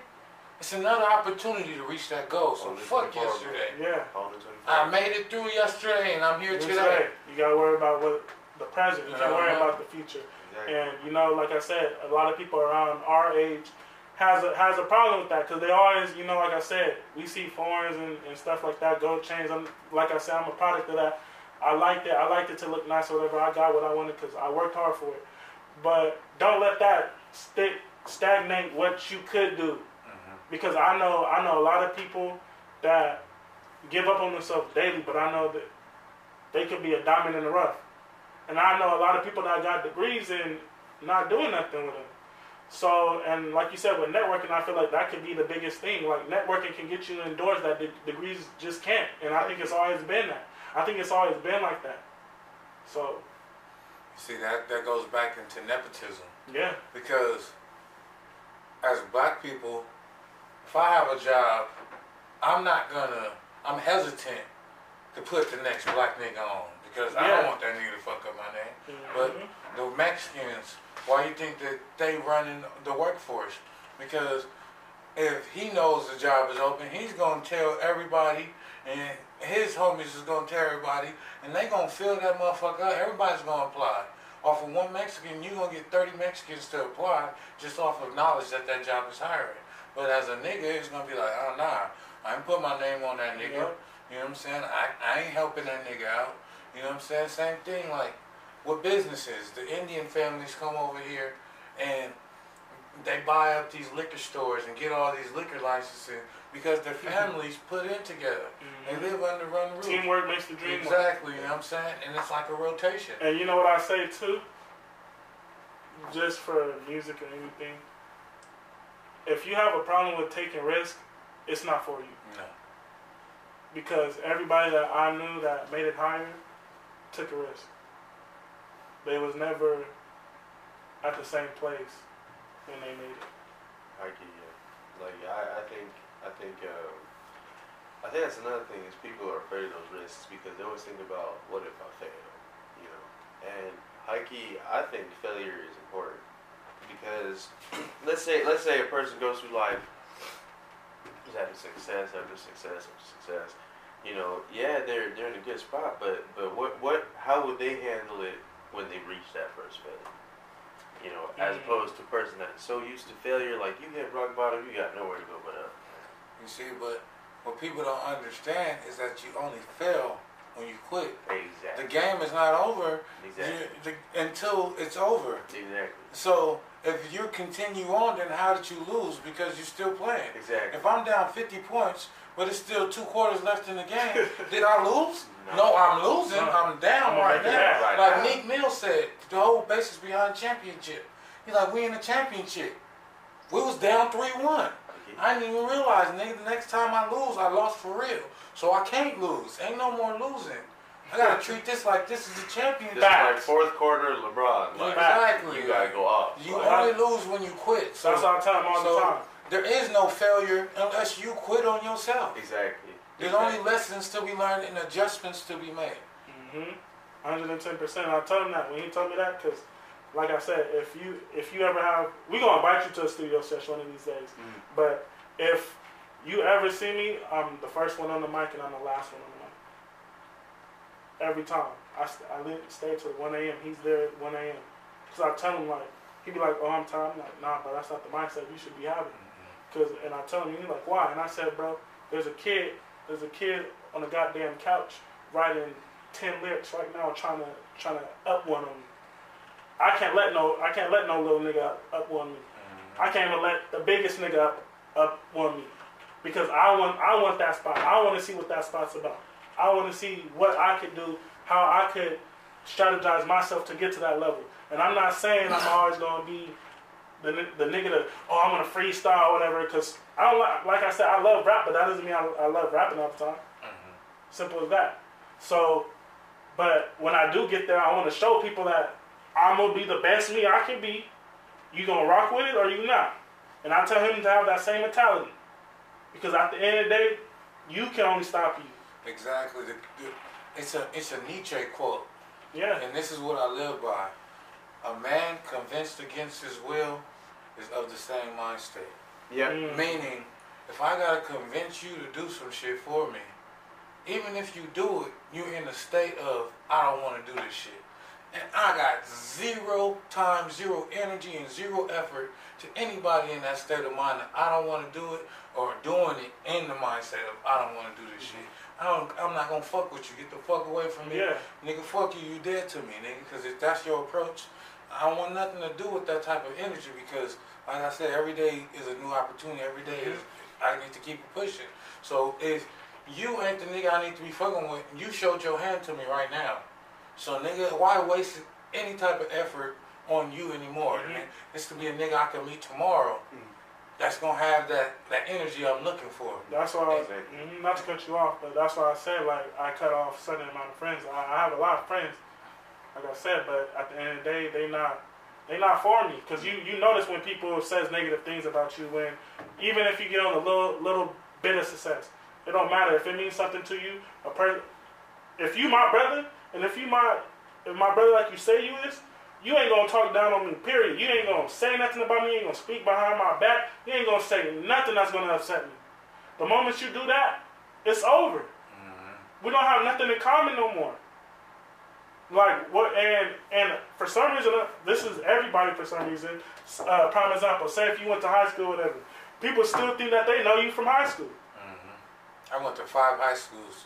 Speaker 3: it's another opportunity to reach that goal. So
Speaker 4: Only
Speaker 3: fuck yesterday.
Speaker 2: Yeah.
Speaker 4: All the 24
Speaker 3: I made it through yesterday and I'm here today.
Speaker 2: You gotta worry about what the present. You can't worry
Speaker 3: Uh-huh.
Speaker 2: about the future. And you know, like I said, a lot of people around our age has a has a problem with that because they always, you know, like I said, we see foreigns and, and stuff like that, gold chains. I'm like I said, I'm a product of that. I liked it. I liked it to look nice or whatever. I got what I wanted because I worked hard for it. But don't let that stick stagnate what you could do mm-hmm. because I know I know a lot of people that give up on themselves daily, but I know that they could be a diamond in the rough. And I know a lot of people that got degrees and not doing nothing with them. So, and like you said, with networking, I feel like that could be the biggest thing. Like networking can get you indoors that de- degrees just can't. And I think it's always been that. I think it's always been like that. So,
Speaker 3: See that that goes back into nepotism
Speaker 2: yeah,
Speaker 3: because as black people, if I have a job, I'm not gonna, I'm hesitant to put the next black nigga on because I don't want that nigga to fuck up my name.
Speaker 2: Mhm.
Speaker 3: But the Mexicans, why you think that they running the workforce? Because if he knows the job is open, he's gonna tell everybody, and his homies is gonna tell everybody, and they gonna fill that motherfucker up. Everybody's gonna apply. Off of one Mexican, you gonna get 30 Mexicans to apply just off of knowledge that that job is hiring. But as a nigga, it's gonna be like, oh nah, I ain't put my name on that nigga.
Speaker 2: Yeah.
Speaker 3: You know what I'm saying? I, I ain't helping that nigga out. You know what I'm saying? Same thing like with businesses. The Indian families come over here and they buy up these liquor stores and get all these liquor licenses because their families put in together. They
Speaker 2: Mhm.
Speaker 3: live under one roof.
Speaker 2: Teamwork makes the dream work.
Speaker 3: Exactly, you know what I'm saying? And it's like a rotation.
Speaker 2: And you know what I say too? Just for music or anything. If you have a problem with taking risk, it's not for you.
Speaker 3: No.
Speaker 2: Because everybody that I knew that made it higher took a risk. They was never at the same place when they made it.
Speaker 4: I get you. Like I, I think I think um, I think that's another thing is people are afraid of those risks because they always think about what if I fail, you know. And key, I think failure is important because let's say let's say a person goes through life, he's having success after success after success. You know, yeah, they're they're in a good spot, but but what what how would they handle it when they reach that first failure? You know, as
Speaker 2: Mhm.
Speaker 4: opposed to a person that's so used to failure, like you hit rock bottom, you got nowhere to go but up.
Speaker 3: You see, but what people don't understand is that you only fail when you quit.
Speaker 4: Exactly.
Speaker 3: The game is not over
Speaker 4: Exactly.
Speaker 3: the, until it's over.
Speaker 4: Exactly.
Speaker 3: So if you continue on, then how did you lose? Because you're still playing.
Speaker 4: Exactly.
Speaker 3: If I'm down 50 points, but it's still two quarters left in the game, did I lose?
Speaker 4: No.
Speaker 3: No, I'm losing.
Speaker 2: No.
Speaker 3: I'm down
Speaker 2: I'm
Speaker 3: right now.
Speaker 4: right
Speaker 3: like
Speaker 4: now.
Speaker 3: Meek Mill said, the whole basis behind championship. He's like, we in the championship. We was down 3-1.
Speaker 4: Okay.
Speaker 3: I didn't even realize, nigga, the next time I lose, I lost for real. So I can't lose. Ain't no more losing. I gotta treat this like this is the championship.
Speaker 4: This is like fourth quarter LeBron. Like,
Speaker 3: Exactly.
Speaker 4: You gotta go off.
Speaker 3: You
Speaker 2: Like,
Speaker 3: only lose when you quit. So
Speaker 2: That's what I tell all
Speaker 3: so-
Speaker 2: the time.
Speaker 3: there is no failure unless you quit on yourself.
Speaker 4: Exactly.
Speaker 3: There's
Speaker 4: exactly.
Speaker 3: only lessons to be learned and adjustments to be made.
Speaker 2: Mm-hmm. 110%. I told him that when he told me that because, like I said, if you if you ever have, we gonna invite you to a studio session one of these days.
Speaker 4: Mhm.
Speaker 2: But if you ever see me, I'm the first one on the mic and I'm the last one on the mic. Every time. I, st- I live, stay till 1 a.m. He's there at 1 a.m. Because I tell him, like, he be like, oh, I'm tired. I'm like, nah, bro, that's not the mindset you should be having. Cause, and I tell him, he's like, why? And I said, bro, there's a kid, there's a kid on the goddamn couch writing 10 lyrics right now trying to, trying to up one of them. I can't let no, I can't let no little nigga up, up one me. Mm-hmm. I can't even let the biggest nigga up, up one me. Because I want, I want that spot. I want to see what that spot's about. I want to see what I could do, how I could strategize myself to get to that level. And I'm not saying I'm always gonna be the the nigga that oh I'm gonna freestyle or whatever. Cause I don't like, like I said, I love rap, but that doesn't mean I, I love rapping all the time. Mm-hmm. Simple as that. So, but when I do get there, I want to show people that I'm gonna be the best me I can be. You gonna rock with it or you not? And I tell him to have that same mentality. Because at the end of the day, you can only stop you.
Speaker 3: Exactly. The, the, it's a it's a Nietzsche quote,
Speaker 2: Yeah.
Speaker 3: and this is what I live by. A man convinced against his will is of the same mind state.
Speaker 4: Yeah.
Speaker 2: Mm.
Speaker 3: Meaning, if I gotta convince you to do some shit for me, even if you do it, you're in a state of I don't want to do this shit, and I got zero time, zero energy, and zero effort to anybody in that state of mind that I don't want to do it or doing it in the mindset of I don't want to do this mm-hmm. shit. I don't. I'm not gonna fuck with you. Get the fuck away from me,
Speaker 2: Yeah.
Speaker 3: nigga. Fuck you. You dead to me, nigga. Because if that's your approach, I don't want nothing to do with that type of energy because, like I said, every day is a new opportunity. Every day is mm-hmm. I need to keep pushing. So if you ain't the nigga I need to be fucking with, you showed your hand to me right now. So nigga, why waste any type of effort on you anymore?
Speaker 2: Mhm.
Speaker 3: man? It's to be a nigga I can meet tomorrow. That's gonna have that that energy I'm looking for.
Speaker 2: That's why, I,
Speaker 4: Exactly.
Speaker 2: mhm, not to cut you off, but that's why I said like I cut off certain amount of friends. I, I have a lot of friends, like I said, but at the end of the day, they not They not for me because you you notice when people says negative things about you when even if you get on a little little bit of success, it don't matter if it means something to you. A per, if you my brother and if you my if my brother like you say you is, you ain't gonna talk down on me. Period. You ain't gonna say nothing about me. You ain't gonna speak behind my back. You ain't gonna say nothing that's gonna upset me. The moment you do that, it's over. We don't have nothing in common no more. Like what? And and for some reason, uh, this is everybody. For some reason, uh, prime example. Say if you went to high school, whatever, people still think that they know you from high school.
Speaker 3: I went to five high schools.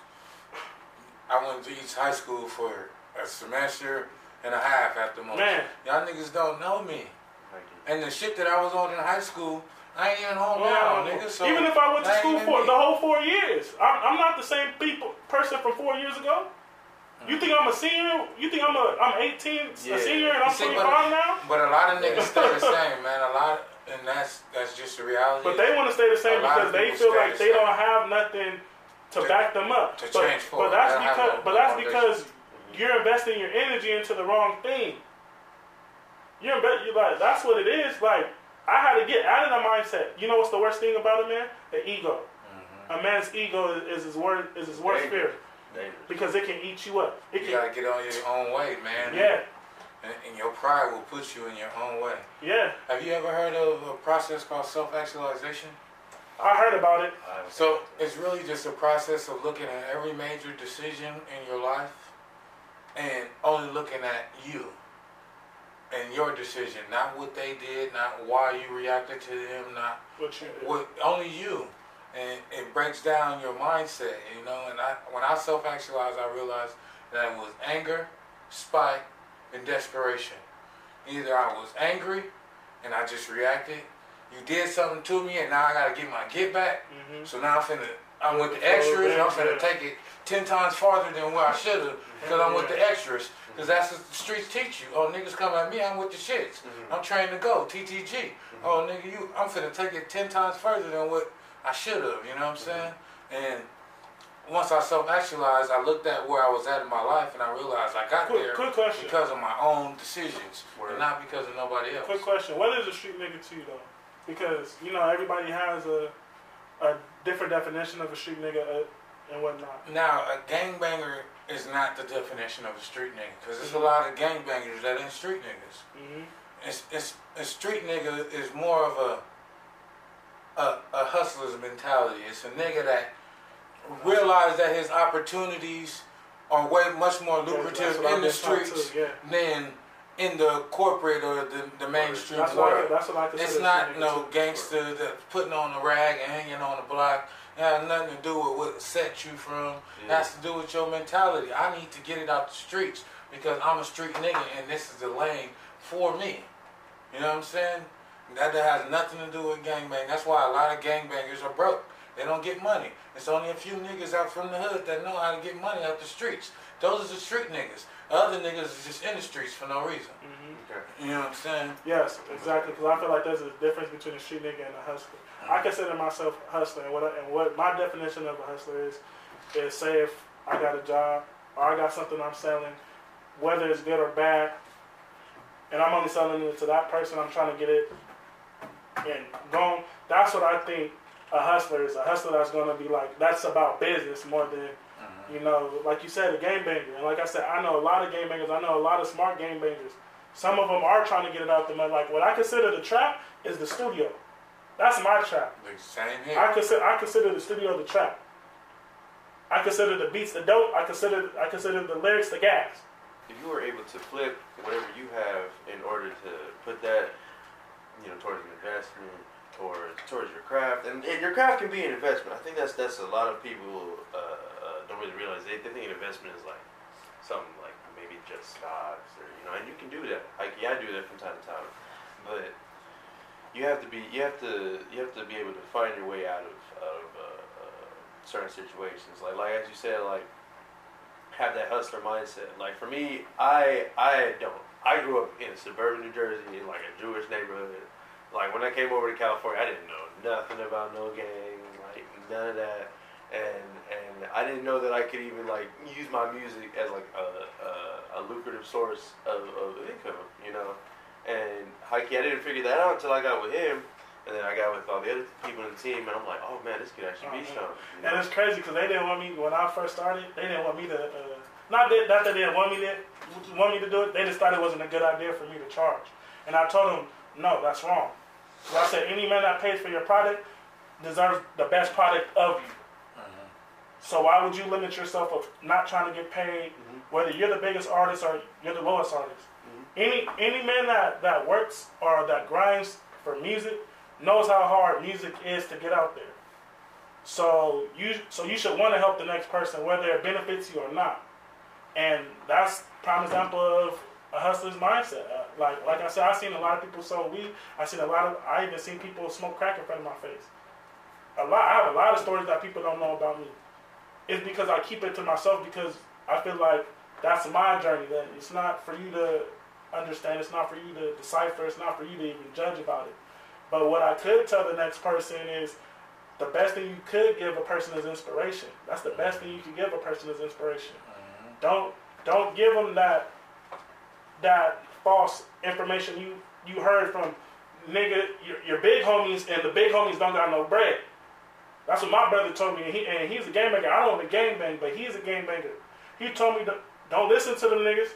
Speaker 3: I went to each high school for a semester and a half at the most.
Speaker 2: Man.
Speaker 3: Y'all niggas don't know me. And the shit that I was on in high school, I ain't even home now, nigga. So
Speaker 2: even if I went to
Speaker 3: that
Speaker 2: school for
Speaker 3: me.
Speaker 2: the whole four years, I'm, I'm not the same people person from four years ago. You think I'm a senior? You think I'm a I'm 18,
Speaker 4: Yeah.
Speaker 2: a senior, and I'm
Speaker 3: You see,
Speaker 2: 25
Speaker 3: but-
Speaker 2: now?
Speaker 3: But a lot of niggas stay the same, man. A lot, and that's that's just the reality.
Speaker 2: But they want to stay the same because they feel like
Speaker 3: the
Speaker 2: they
Speaker 3: same.
Speaker 2: don't have nothing to,
Speaker 3: To-
Speaker 2: back them up.
Speaker 3: to
Speaker 2: but,
Speaker 3: change
Speaker 2: but that's
Speaker 3: They don't have
Speaker 2: because but that's because you're investing your energy into the wrong thing. You're, inve- you're like that's what it is. Like I had to get out of the mindset. You know what's the worst thing about a man? The ego.
Speaker 3: Mm-hmm.
Speaker 2: A man's ego is, is his worst is his worst fear because it can eat you up. It
Speaker 3: You
Speaker 2: can,
Speaker 3: gotta get on your own way, man.
Speaker 2: yeah,
Speaker 3: And, and your pride will put you in your own way.
Speaker 2: yeah.
Speaker 3: Have you ever heard of a process called self-actualization?
Speaker 2: I heard about it.
Speaker 3: So it's really just a process of looking at every major decision in your life and only looking at you and your decision, not what they did, not why you reacted to them, not
Speaker 2: What you did.
Speaker 3: what only you. And it breaks down your mindset, you know. And I, when I self-actualized, I realized that it was anger, spite, and desperation. Either I was angry and I just reacted. You did something to me, and now I gotta get my get back.
Speaker 2: Mhm.
Speaker 3: So now I'm finna, I'm with the extras. And I'm finna take it ten times farther than where I mm-hmm. should have, because I'm with the mm-hmm. extras. Because that's what the streets teach you. Oh, niggas come at me, I'm with the shits. Mm-hmm. I'm trained to go, TTG. Oh, nigga, you, I'm finna take it ten times further than what I should have. You know what I'm saying? And once I self-actualized, I looked at where I was at in my life, and I realized I got
Speaker 2: Quick,
Speaker 3: there
Speaker 2: quick question.
Speaker 3: because of my own decisions,
Speaker 4: Word.
Speaker 3: and not because of nobody else.
Speaker 2: Quick question: What is a street nigga to you though? Because you know everybody has a a different definition of a street nigga uh, and whatnot.
Speaker 3: Now, a gangbanger is not the definition of a street nigga, because there's a lot of gangbangers that ain't street niggas.
Speaker 2: Mm-hmm.
Speaker 3: It's, it's, a street nigga is more of a, a, a hustler's mentality. It's a nigga that realizes that his opportunities are way much more lucrative in the streets
Speaker 2: yeah.
Speaker 3: than in the corporate or the, the mainstream
Speaker 2: That's what, I,
Speaker 3: world.
Speaker 2: that's what I consider.
Speaker 3: It's not no gangster that's putting on the rag and hanging on the block. It has nothing to do with what set you from. It has to do with your mentality. I need to get it out the streets because I'm a street nigga and this is the lane for me. You know what I'm saying? That, that has nothing to do with gangbang. That's why a lot of gangbangers are broke. They don't get money. It's only a few niggas out from the hood that know how to get money out the streets. Those are the street niggas. The other niggas is just in the streets for no reason.
Speaker 2: Mhm.
Speaker 4: Okay.
Speaker 3: You know what I'm saying?
Speaker 2: Yes, exactly. Because I feel like there's a difference between a street nigga and a hustler. I consider myself a hustler, and what I, and what my definition of a hustler is is say if I got a job or I got something I'm selling, whether it's good or bad, and I'm only selling it to that person. I'm trying to get it and gone. That's what I think a hustler is. A hustler that's gonna be like that's about business more than you know, like you said, a game banger. And like I said, I know a lot of game bangers. I know a lot of smart game bangers. Some of them are trying to get it out the mud. Like what I consider the trap is the studio. That's my trap.
Speaker 3: The same here.
Speaker 2: I consider I consider the studio the trap. I consider the beats the dope. I consider I consider the lyrics the gas.
Speaker 4: If you were able to flip whatever you have in order to put that, you know, towards an investment, or towards your craft, and, and your craft can be an investment. I think that's that's a lot of people uh, uh, don't really realize. They, they think an investment is like something like maybe just stocks or you know, and you can do that. Like yeah, I do that from time to time, but you have to be you have to you have to be able to find your way out of of uh, uh, certain situations. Like like as you said, like have that hustler mindset. Like for me, I I don't. I grew up in suburban New Jersey, in like a Jewish neighborhood. Like when I came over to California, I didn't know nothing about no gangs, like none of that, and and I didn't know that I could even like use my music as like a a, a lucrative source of, of income, you know. And Heike, I didn't figure that out until I got with him. And then I got with all the other people in the team, and I'm like, oh man, this could actually be
Speaker 2: Mhm.
Speaker 4: something. you
Speaker 2: And it's crazy because they didn't want me when I first started. They didn't want me to. Uh, not that not that they didn't want me to want me to do it. They just thought it wasn't a good idea for me to charge. And I told them, no, that's wrong. So I said, any man that pays for your product deserves the best product of you. So why would you limit yourself of not trying to get paid,
Speaker 4: Mhm.
Speaker 2: whether you're the biggest artist or you're the lowest artist?
Speaker 4: Mhm.
Speaker 2: Any any man that that works or that grinds for music knows how hard music is to get out there. So you so you should want to help the next person whether it benefits you or not. And that's prime example of a hustler's mindset. Uh, like like I said, I've seen a lot of people sell weed. I seen a lot of I even seen people smoke crack in front of my face. A lot I have a lot of stories that people don't know about me. It's because I keep it to myself because I feel like that's my journey. That it's not for you to understand. It's not for you to decipher. It's not for you to even judge about it. But what I could tell the next person is the best thing you could give a person is inspiration. That's the best thing you can give a person is inspiration. Mm-hmm. Don't don't give them that that false information you you heard from nigga your, your big homies and the big homies don't got no bread. That's what my brother told me, and, he, and he's a game banger. I don't want to game bang, but he's a game banger. He told me to, don't listen to them niggas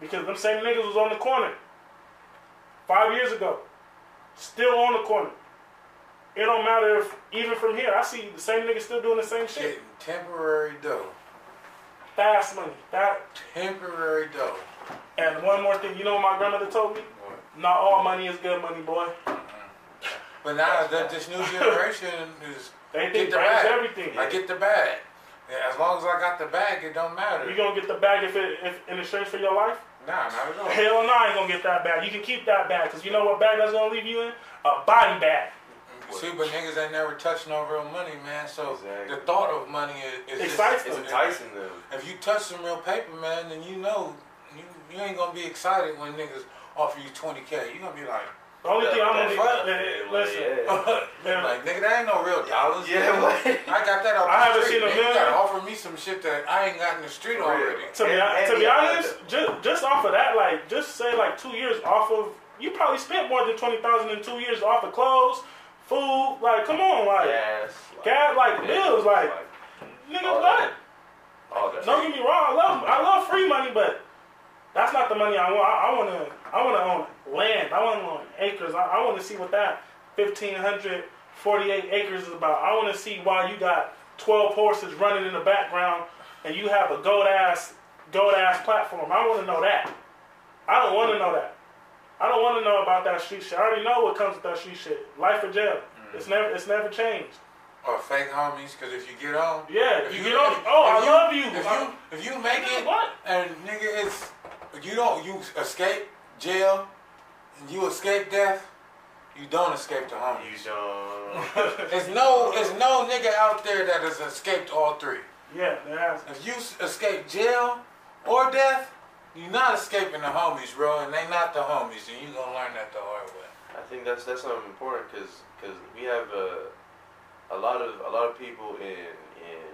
Speaker 2: because them same niggas was on the corner five years ago, still on the corner. It don't matter if even from here, I see the same niggas still doing the same shit.
Speaker 3: Getting temporary dough.
Speaker 2: Fast money. That
Speaker 3: Temporary dough.
Speaker 2: and one more thing, you know what my grandmother told me? Not all money is good money, boy. Mm-hmm.
Speaker 3: But now that this new generation is,
Speaker 2: They
Speaker 3: Get
Speaker 2: think
Speaker 3: the bag.
Speaker 2: everything.
Speaker 3: I get the bag. Yeah, as long as I got the bag, it don't matter.
Speaker 2: You gonna get the bag if it if in exchange for your life?
Speaker 3: Nah, not at all.
Speaker 2: Hell no, I ain't gonna get that bag. You can keep that bag because you know what bag that's gonna leave you in? A body bag.
Speaker 3: See, but niggas ain't never touched no real money, man. So
Speaker 4: Exactly.
Speaker 3: the thought of money is, is
Speaker 2: Excites
Speaker 3: just,
Speaker 4: It's enticing them.
Speaker 3: If you touch some real paper, man, then you know you, you ain't gonna be excited when niggas offer you twenty k. You gonna be like,
Speaker 2: The only thing I'm gonna
Speaker 3: Fuck.
Speaker 2: eh,
Speaker 4: Yeah,
Speaker 2: listen.
Speaker 4: yeah.
Speaker 2: man,
Speaker 3: like nigga, that ain't no real dollars.
Speaker 4: Yeah,
Speaker 3: nigga.
Speaker 4: what?
Speaker 3: I got that off
Speaker 2: I
Speaker 3: the
Speaker 2: haven't
Speaker 3: street.
Speaker 2: seen a
Speaker 3: nigga. You gotta offer me some shit that I ain't got in the street
Speaker 4: real.
Speaker 3: already.
Speaker 2: To be,
Speaker 4: And-
Speaker 2: to be honest, just, just off of that, like, just say like two years off of, you probably spent more than twenty thousand in two years off of clothes, food. Like, come on, like,
Speaker 4: Gas.
Speaker 2: gas, like bills, like, nigga,
Speaker 4: all
Speaker 2: what?
Speaker 4: that. All that.
Speaker 2: Don't get me wrong, I love, I love free money, but that's not the money I want. I, I wanna, I wanna own land. I wanna own acres. I, I wanna see what that 1,548 acres is about. I wanna see why you got 12 horses running in the background and you have a gold ass, gold ass platform. I wanna know that. I don't wanna know that. I don't wanna know about that street shit. I already know what comes with that street shit. Life or jail. Mm. It's never, it's never changed.
Speaker 3: Or fake homies, because if you get on,
Speaker 2: Yeah,
Speaker 3: If
Speaker 2: you,
Speaker 3: you-
Speaker 2: get on. Oh, I
Speaker 3: you-
Speaker 2: love you.
Speaker 3: if you if you make it,
Speaker 2: what?
Speaker 3: and nigga, it's you don't you escape jail, and you escape death, you don't escape the
Speaker 4: You
Speaker 3: homies.
Speaker 4: don't.
Speaker 3: There's no there's no nigga out there that has escaped all three.
Speaker 2: Yeah, it has.
Speaker 3: If you escape jail or death, you're not escaping the homies, bro, and they not the homies, and you gonna learn that the hard way.
Speaker 4: I think that's that's something important because because we have a a lot of a lot of people in in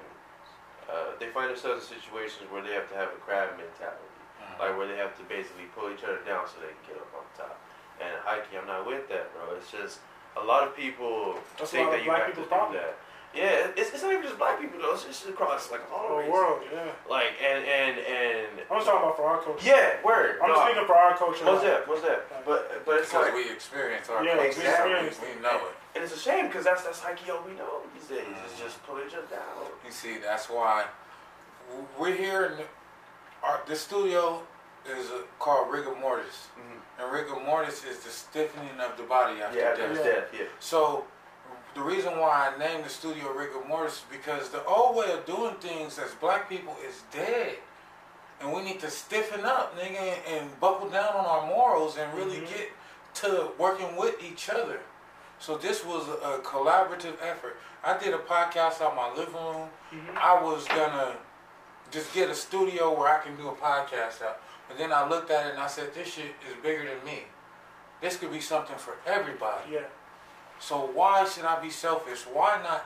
Speaker 4: uh, they find themselves in situations where they have to have a crab mentality, like where they have to basically pull each other down so they can get up on top. And hiking, I'm not with that, bro. It's just a lot of people
Speaker 2: That's a
Speaker 4: think
Speaker 2: lot
Speaker 4: that you
Speaker 2: black
Speaker 4: have to
Speaker 2: people's
Speaker 4: do that. Yeah, it's, it's not even just black people though. It's just across like all
Speaker 2: The
Speaker 4: races.
Speaker 2: world, yeah.
Speaker 4: Like and and and
Speaker 2: I'm just talking about for our culture.
Speaker 4: yeah, word.
Speaker 2: I'm
Speaker 4: no,
Speaker 2: speaking for our culture.
Speaker 4: What's that? What's that? But but it's
Speaker 3: Because
Speaker 4: like
Speaker 3: we experience our
Speaker 2: Yeah,
Speaker 3: culture.
Speaker 2: we
Speaker 4: Exactly.
Speaker 2: experience
Speaker 3: We know it.
Speaker 4: And it's a shame because that's that's like yo we know these days.
Speaker 2: Mm-hmm.
Speaker 4: It's just pull each other down.
Speaker 3: You see, that's why we're here in the, our the studio is uh, called rigor mortis,
Speaker 4: Mhm.
Speaker 3: and rigor mortis is the stiffening of the body after
Speaker 4: Yeah,
Speaker 3: death.
Speaker 4: death. Yeah.
Speaker 3: So the reason why I named the studio rigor mortis is because the old way of doing things as black people is dead. And we need to stiffen up, nigga, and, and buckle down on our morals and really
Speaker 2: Mhm.
Speaker 3: get to working with each other. So this was a, a collaborative effort. I did a podcast out my living room.
Speaker 2: Mhm.
Speaker 3: I was gonna just get a studio where I can do a podcast out. But then I looked at it and I said, this shit is bigger than me. This could be something for everybody.
Speaker 2: Yeah.
Speaker 3: So why should I be selfish? Why not?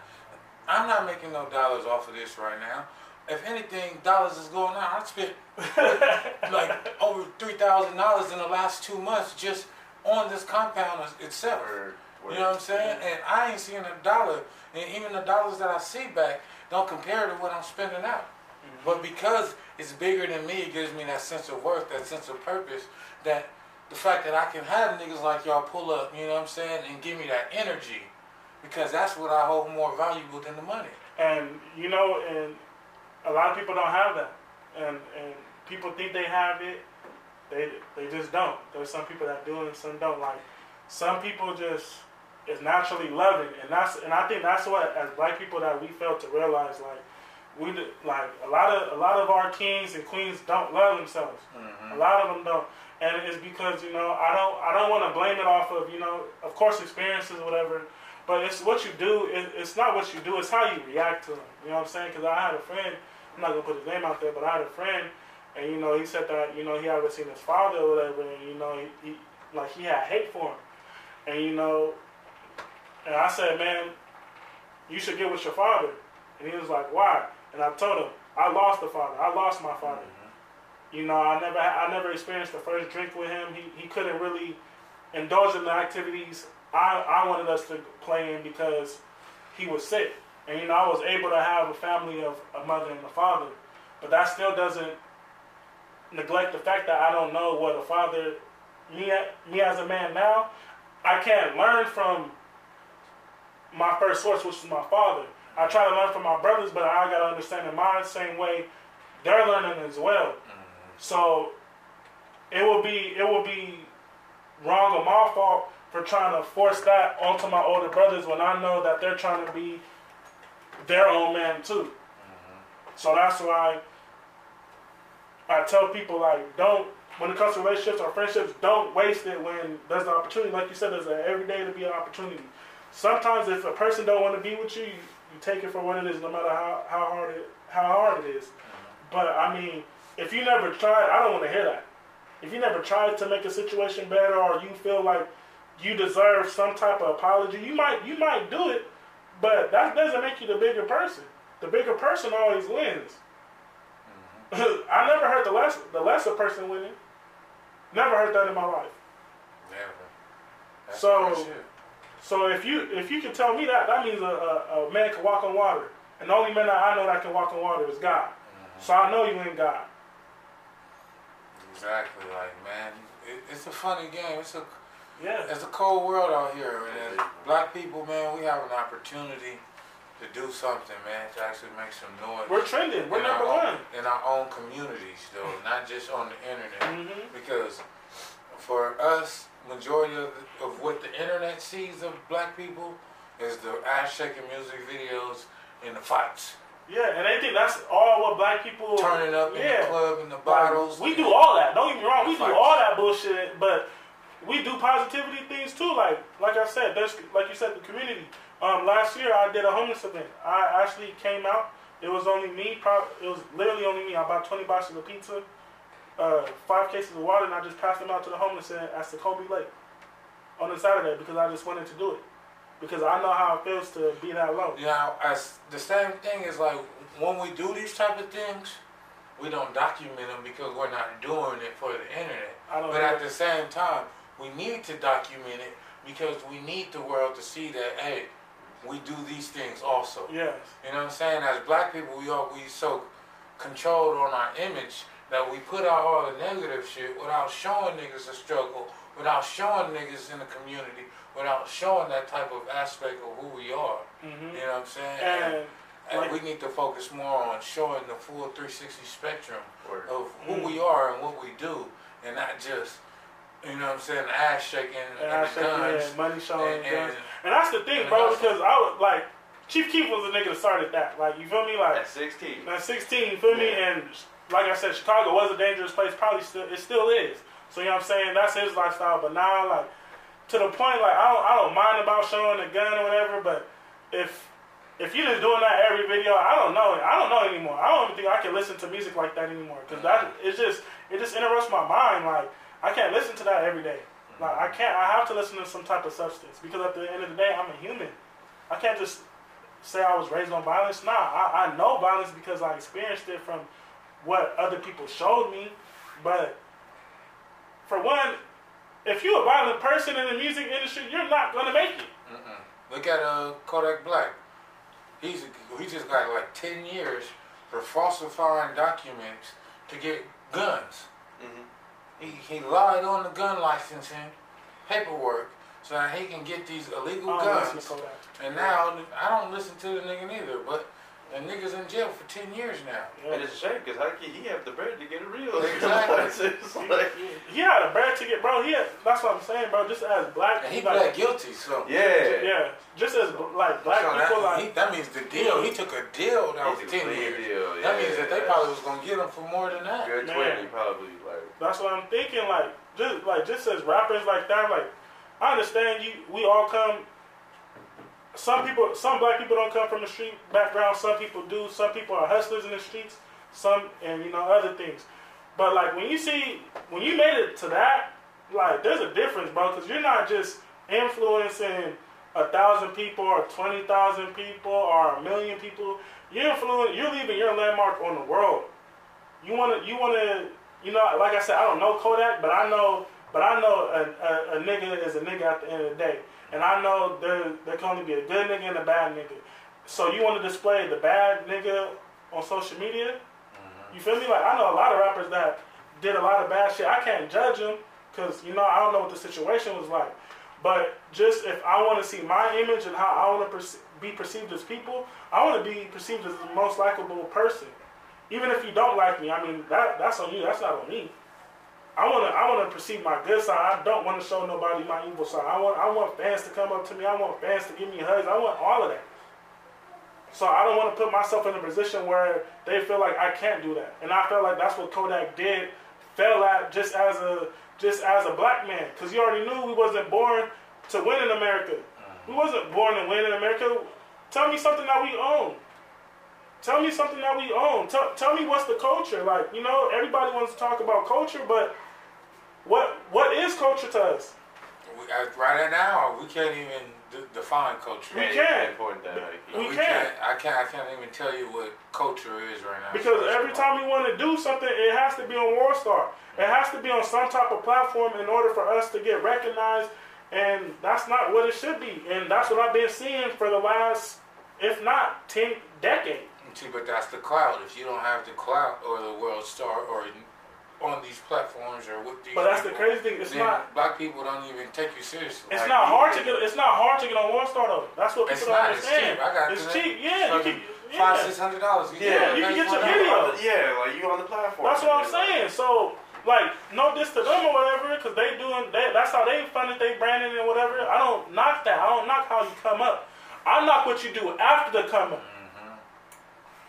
Speaker 3: I'm not making no dollars off of this right now. if anything, dollars is going on. I spent like over three thousand dollars in the last two months just on this compound itself.
Speaker 4: Word, word.
Speaker 3: You know what I'm saying? And I ain't seeing a dollar, and even the dollars that I see back don't compare to what I'm spending out. Mm-hmm. But because it's bigger than me, it gives me that sense of worth, that sense of purpose, that the fact that I can have niggas like y'all pull up, you know what I'm saying, and give me that energy, because that's what I hold more valuable than the money.
Speaker 2: And you know, and a lot of people don't have that, and and people think they have it, they they just don't. There's some people that do and some don't. Like some people just is naturally loving, and that's and I think that's what as black people that we fail to realize. Like we like a lot of a lot of our kings and queens don't love themselves. Mm-hmm. A lot of them don't, and it's because you know I don't I don't want to blame it off of you know of course experiences or whatever, but it's what you do. It, it's not what you do. It's how you react to them. You know what I'm saying? Because I had a friend. I'm not gonna put his name out there, but I had a friend, and you know he said that you know he hadn't seen his father or whatever, and you know he, he like he had hate for him, and you know, and I said, man, you should get with your father, and he was like, why? And I told him, I lost the father. I lost my father. Mm-hmm. You know, I never, I never experienced the first drink with him. He, he couldn't really indulge in the activities I, I wanted us to play in because he was sick. And you know, I was able to have a family of a mother and a father, but that still doesn't neglect the fact that I don't know what a father, me, me as a man now, I can't learn from my first source, which is my father. I try to learn from my brothers, but I gotta understand in my same way, they're learning as well. Mm-hmm. So it will be it will be wrong or my fault for trying to force that onto my older brothers when I know that they're trying to be their own man too. Mm-hmm. So that's why I tell people like don't when it comes to relationships or friendships, don't waste it when there's an opportunity. Like you said, there's an every day to be an opportunity. Sometimes if a person don't want to be with you, you, you take it for what it is, no matter how, how hard it how hard it is. Mm-hmm. But I mean, if you never tried, I don't want to hear that. If you never tried to make a situation better, or you feel like you deserve some type of apology, you might you might do it, but that doesn't make you the bigger person. The bigger person always wins. Mm-hmm. I never heard the less the lesser person winning. Never heard that in my life.
Speaker 3: Never. That's
Speaker 2: So-. So if you if you can tell me that, that means a, a, a man can walk on water. And the only man that I know that can walk on water is God. So I know you ain't God.
Speaker 3: Exactly, like man, it, it's a funny game. It's a
Speaker 2: Yeah.
Speaker 3: it's a cold world out here, and black people, man, we have an opportunity to do something, man, to actually make some noise.
Speaker 2: We're trending. We're number one.
Speaker 3: in our own communities, though, not just on the internet.
Speaker 2: hmm
Speaker 3: Because for us, majority of, of what the internet sees of black people is the ass shaking music videos and the fights,
Speaker 2: Yeah, and I think that's all what black people are
Speaker 3: turning up in the club in the
Speaker 2: Like,
Speaker 3: bottles.
Speaker 2: we do all that. Don't get me wrong. We do all that bullshit, but we do positivity things too. Like, like I said, there's like you said, the community. Um, last year I did a homeless event. I actually came out. It was only me. Prob- it was literally only me. I bought 20 boxes of pizza, uh, five cases of water, and I just passed them out to the homeless at, at Socobi Lake on a Saturday because I just wanted to do it because I know how it feels to be that low.
Speaker 3: You know, as the same thing is like when we do these type of things, we don't document them because we're not doing it for the internet.
Speaker 2: I don't
Speaker 3: But
Speaker 2: know.
Speaker 3: at the same time, we need to document it because we need the world to see that hey, we do these things also.
Speaker 2: Yes.
Speaker 3: You know what I'm saying? As black people, we are we so controlled on our image that we put out all the negative shit without showing niggas the struggle, without showing niggas in the community, without showing that type of aspect of who we are.
Speaker 2: hmm
Speaker 3: You know what I'm saying?
Speaker 2: And
Speaker 3: And
Speaker 2: like-
Speaker 3: we need to focus more on showing the full 360 spectrum
Speaker 4: Word.
Speaker 3: of who
Speaker 2: Mm.
Speaker 3: we are and what we do, and not just, you know what I'm saying, ass shaking and,
Speaker 2: and I
Speaker 3: the
Speaker 2: said,
Speaker 3: guns.
Speaker 2: yeah, money showing
Speaker 3: and,
Speaker 2: guns.
Speaker 3: and,
Speaker 2: And that's the thing, bro, because I was like, Chief Keef was the nigga that started that. Like, you feel me? Like,
Speaker 4: At 16.
Speaker 2: at 16, you feel me? And like I said, Chicago was a dangerous place. Probably still, it still is. So you know what I'm saying? That's his lifestyle. But now, like, to the point, like, I don't, I don't mind about showing the gun or whatever. But if if you're just doing that every video, I don't know. I don't know anymore. I don't even think I can listen to music like that anymore. Cause that it's just it just interrupts my mind. Like I can't listen to that every day. Like I can't. I have to listen to some type of substance because at the end of the day, I'm a human. I can't just say I was raised on violence. Nah, I, I know violence because I experienced it from what other people showed me. But for one, if you're a violent person in the music industry, you're not gonna make it.
Speaker 3: Mm-mm. Look at uh, Kodak Black. He's he just got like ten years for falsifying documents to get guns.
Speaker 4: Mhm.
Speaker 3: He, he lied on the gun licensing paperwork so that he can get these illegal
Speaker 2: I
Speaker 3: guns. And now I don't listen to the nigga neither, but the nigga's in jail for ten years now.
Speaker 2: Yeah.
Speaker 4: And it's a shame because how can he have the bread to get a real?
Speaker 3: Exactly.
Speaker 4: it's like,
Speaker 2: He had a bad ticket, bro. He had, that's what I'm saying, bro. Just as black,
Speaker 3: And he
Speaker 2: like,
Speaker 3: pled guilty, so.
Speaker 4: yeah.
Speaker 2: yeah, just as like black
Speaker 3: So
Speaker 2: people,
Speaker 3: that,
Speaker 2: like
Speaker 3: he, that means the deal. He took a deal that was ten years.
Speaker 4: deal,
Speaker 3: That means that they probably was gonna get him for more than that.
Speaker 4: Good
Speaker 2: Man.
Speaker 4: twenty probably like.
Speaker 2: That's what I'm thinking. Like just like just as rappers like that. Like I understand you. We all come. Some people, some black people don't come from the street background. Some people do. Some people are hustlers in the streets. Some and you know other things. But like when you see when you made it to that, like there's a difference, bro. Because you're not just influencing a thousand people or twenty thousand people or a million people. You're influencing. You're leaving your landmark on the world. You wanna, you wanna, you know, like I said, I don't know Kodak, but I know, but I know a, a, a nigga is a nigga at the end of the day, and I know there there can only be a good nigga and a bad nigga. So you want to display the bad nigga on social media? Mm-hmm. You feel me? Like I know a lot of rappers that did a lot of bad shit. I can't judge them because you know I don't know what the situation was like. But just if I want to see my image and how I want to perce- be perceived as people, I want to be perceived as the most likable person. Even if you don't like me, I mean that that's on you. That's not on me. I wanna I wanna perceive my good side. I don't want to show nobody my evil side. I want I want fans to come up to me. I want fans to give me hugs. I want all of that. So I don't want to put myself in a position where they feel like I can't do that. And I feel like that's what Kodak did, fell at just as a just as a black man, because you already knew we wasn't born to win in America. We wasn't born to win in America. Tell me something that we own. Tell me something that we own. Tell, tell me what's the culture. Like, you know, everybody wants to talk about culture, but what what is culture to us?
Speaker 3: We, uh, right now, we can't even d- define culture.
Speaker 2: We can't.
Speaker 4: pinpoint that. Like,
Speaker 2: We
Speaker 3: We
Speaker 2: can't.
Speaker 3: I can't. I can't even tell you what culture is right now.
Speaker 2: Because every time we want to do something, it has to be on World Star. It has to be on some type of platform in order for us to get recognized, and that's not what it should be. And that's what I've been seeing for the last, if not ten decades.
Speaker 3: See, but that's the clout. If you don't have the clout or the world star or on these platforms or with these,
Speaker 2: But that's the crazy thing. It's not.
Speaker 3: black people don't even take you seriously.
Speaker 2: It's
Speaker 3: Like,
Speaker 2: not hard to get. It's not hard to get on World Star though. That's what
Speaker 3: It's
Speaker 2: people don't
Speaker 3: not. It's cheap. I got
Speaker 2: It's cheap. Yeah, you
Speaker 3: Fucking
Speaker 2: can.
Speaker 3: Five, six hundred dollars.
Speaker 2: Yeah, you can get your video.
Speaker 4: Yeah, like you on the platform.
Speaker 2: That's what I'm saying. So, like, no diss to them or whatever, because they doing that. That's how they funded they branding and whatever. I don't knock that. I don't knock how you come up. I knock what you do after the come up.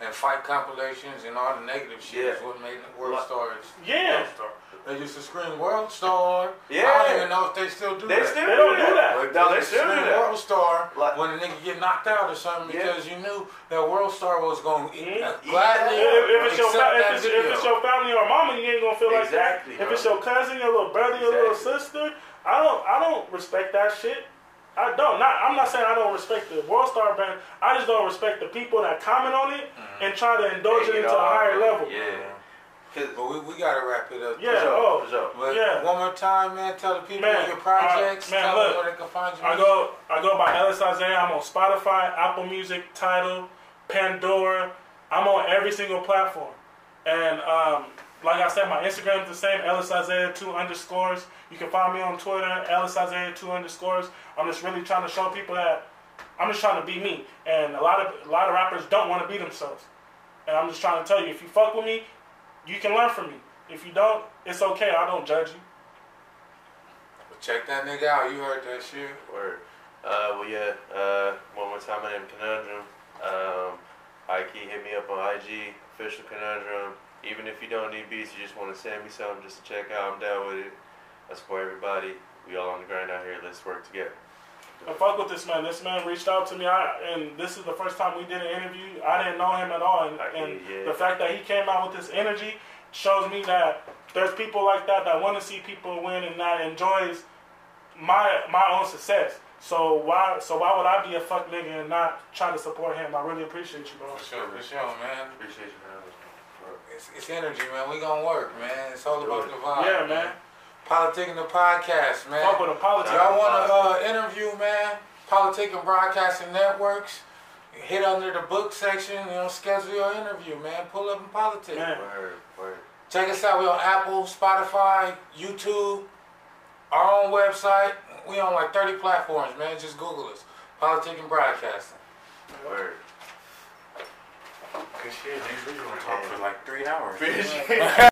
Speaker 3: And fight compilations and all the negative shit
Speaker 4: Yeah.
Speaker 3: is what made the world
Speaker 4: Like-
Speaker 3: stars.
Speaker 2: Yeah.
Speaker 3: World Star. They used to scream World Star.
Speaker 4: Yeah.
Speaker 3: I don't even know if they still do
Speaker 4: They
Speaker 3: that.
Speaker 4: still
Speaker 2: They don't do that.
Speaker 3: Like,
Speaker 4: No, they
Speaker 3: used to
Speaker 4: still do that.
Speaker 3: World Star
Speaker 4: Like-
Speaker 3: when a nigga get knocked out or something
Speaker 4: Yeah.
Speaker 3: because you knew that World Star was going to
Speaker 2: Mhm.
Speaker 3: gladly
Speaker 2: If, if it's your
Speaker 3: accept
Speaker 2: fa- if
Speaker 3: that
Speaker 2: it's, if it's your family or mama, you ain't gonna feel like
Speaker 4: Exactly,
Speaker 2: that. If it's your cousin, your little brother, your little sister, I don't I don't respect that shit. I don't. Not I'm not saying I don't respect the World Star brand. I just don't respect the people that comment on it and try to indulge it
Speaker 4: Take it
Speaker 2: into a higher level.
Speaker 4: Yeah. Cause
Speaker 3: But we, we got to wrap it up.
Speaker 2: Yeah.
Speaker 4: Sure,
Speaker 2: oh.
Speaker 4: sure.
Speaker 3: But
Speaker 2: Yeah.
Speaker 3: one more time, man, tell the people
Speaker 2: Man,
Speaker 3: your projects,
Speaker 2: uh, man,
Speaker 3: tell
Speaker 2: look,
Speaker 3: them where they can find you.
Speaker 2: I go I go by Ellis Isaiah. I'm on Spotify, Apple Music, Tidal, Pandora. I'm on every single platform. And um, like I said, my Instagram is the same, Ellis Isaiah two underscores. You can find me on Twitter, Ellis Isaiah two underscores. I'm just really trying to show people that I'm just trying to be me. And a lot of a lot of rappers don't want to be themselves. And I'm just trying to tell you, if you fuck with me, you can learn from me. If you don't, it's okay. I don't judge you.
Speaker 3: Check that nigga out. You heard that shit.
Speaker 4: Word. Uh, well, yeah. Uh, one more time, my name is Conundrum. Um, Ike, hit me up on IG, official Conundrum. Even if you don't need beats, you just want to send me something just to check out. I'm down with it. I support everybody. We all on the grind out here. Let's work together.
Speaker 2: I fuck with this man. This man reached out to me, I, and this is the first time we did an interview. I didn't know him at all, and,
Speaker 4: I
Speaker 2: and
Speaker 4: get it, yeah.
Speaker 2: the fact that he came out with this energy shows me that there's people like that that want to see people win and that enjoys my my own success. So why so why would I be a fuck nigga and not try to support him? I really appreciate you, bro.
Speaker 3: For sure, for sure, man.
Speaker 4: Appreciate you for having us. man.
Speaker 3: It's, it's energy, man. We gonna work, man. It's all about the vibe.
Speaker 2: Yeah, man.
Speaker 3: Politicking the podcast, man.
Speaker 2: Fuck with the politics.
Speaker 3: Y'all want to uh, interview, man? Politicking Broadcasting Networks. Hit under the book section, you know, schedule your interview, man. Pull up in politics.
Speaker 2: Man.
Speaker 4: Word, word.
Speaker 3: Check us out. We on Apple, Spotify, YouTube, our own website. We on like 30 platforms, man. Just Google us. Politicking Broadcasting.
Speaker 4: Word.
Speaker 5: Good shit, nigga. We gonna talk for like three hours.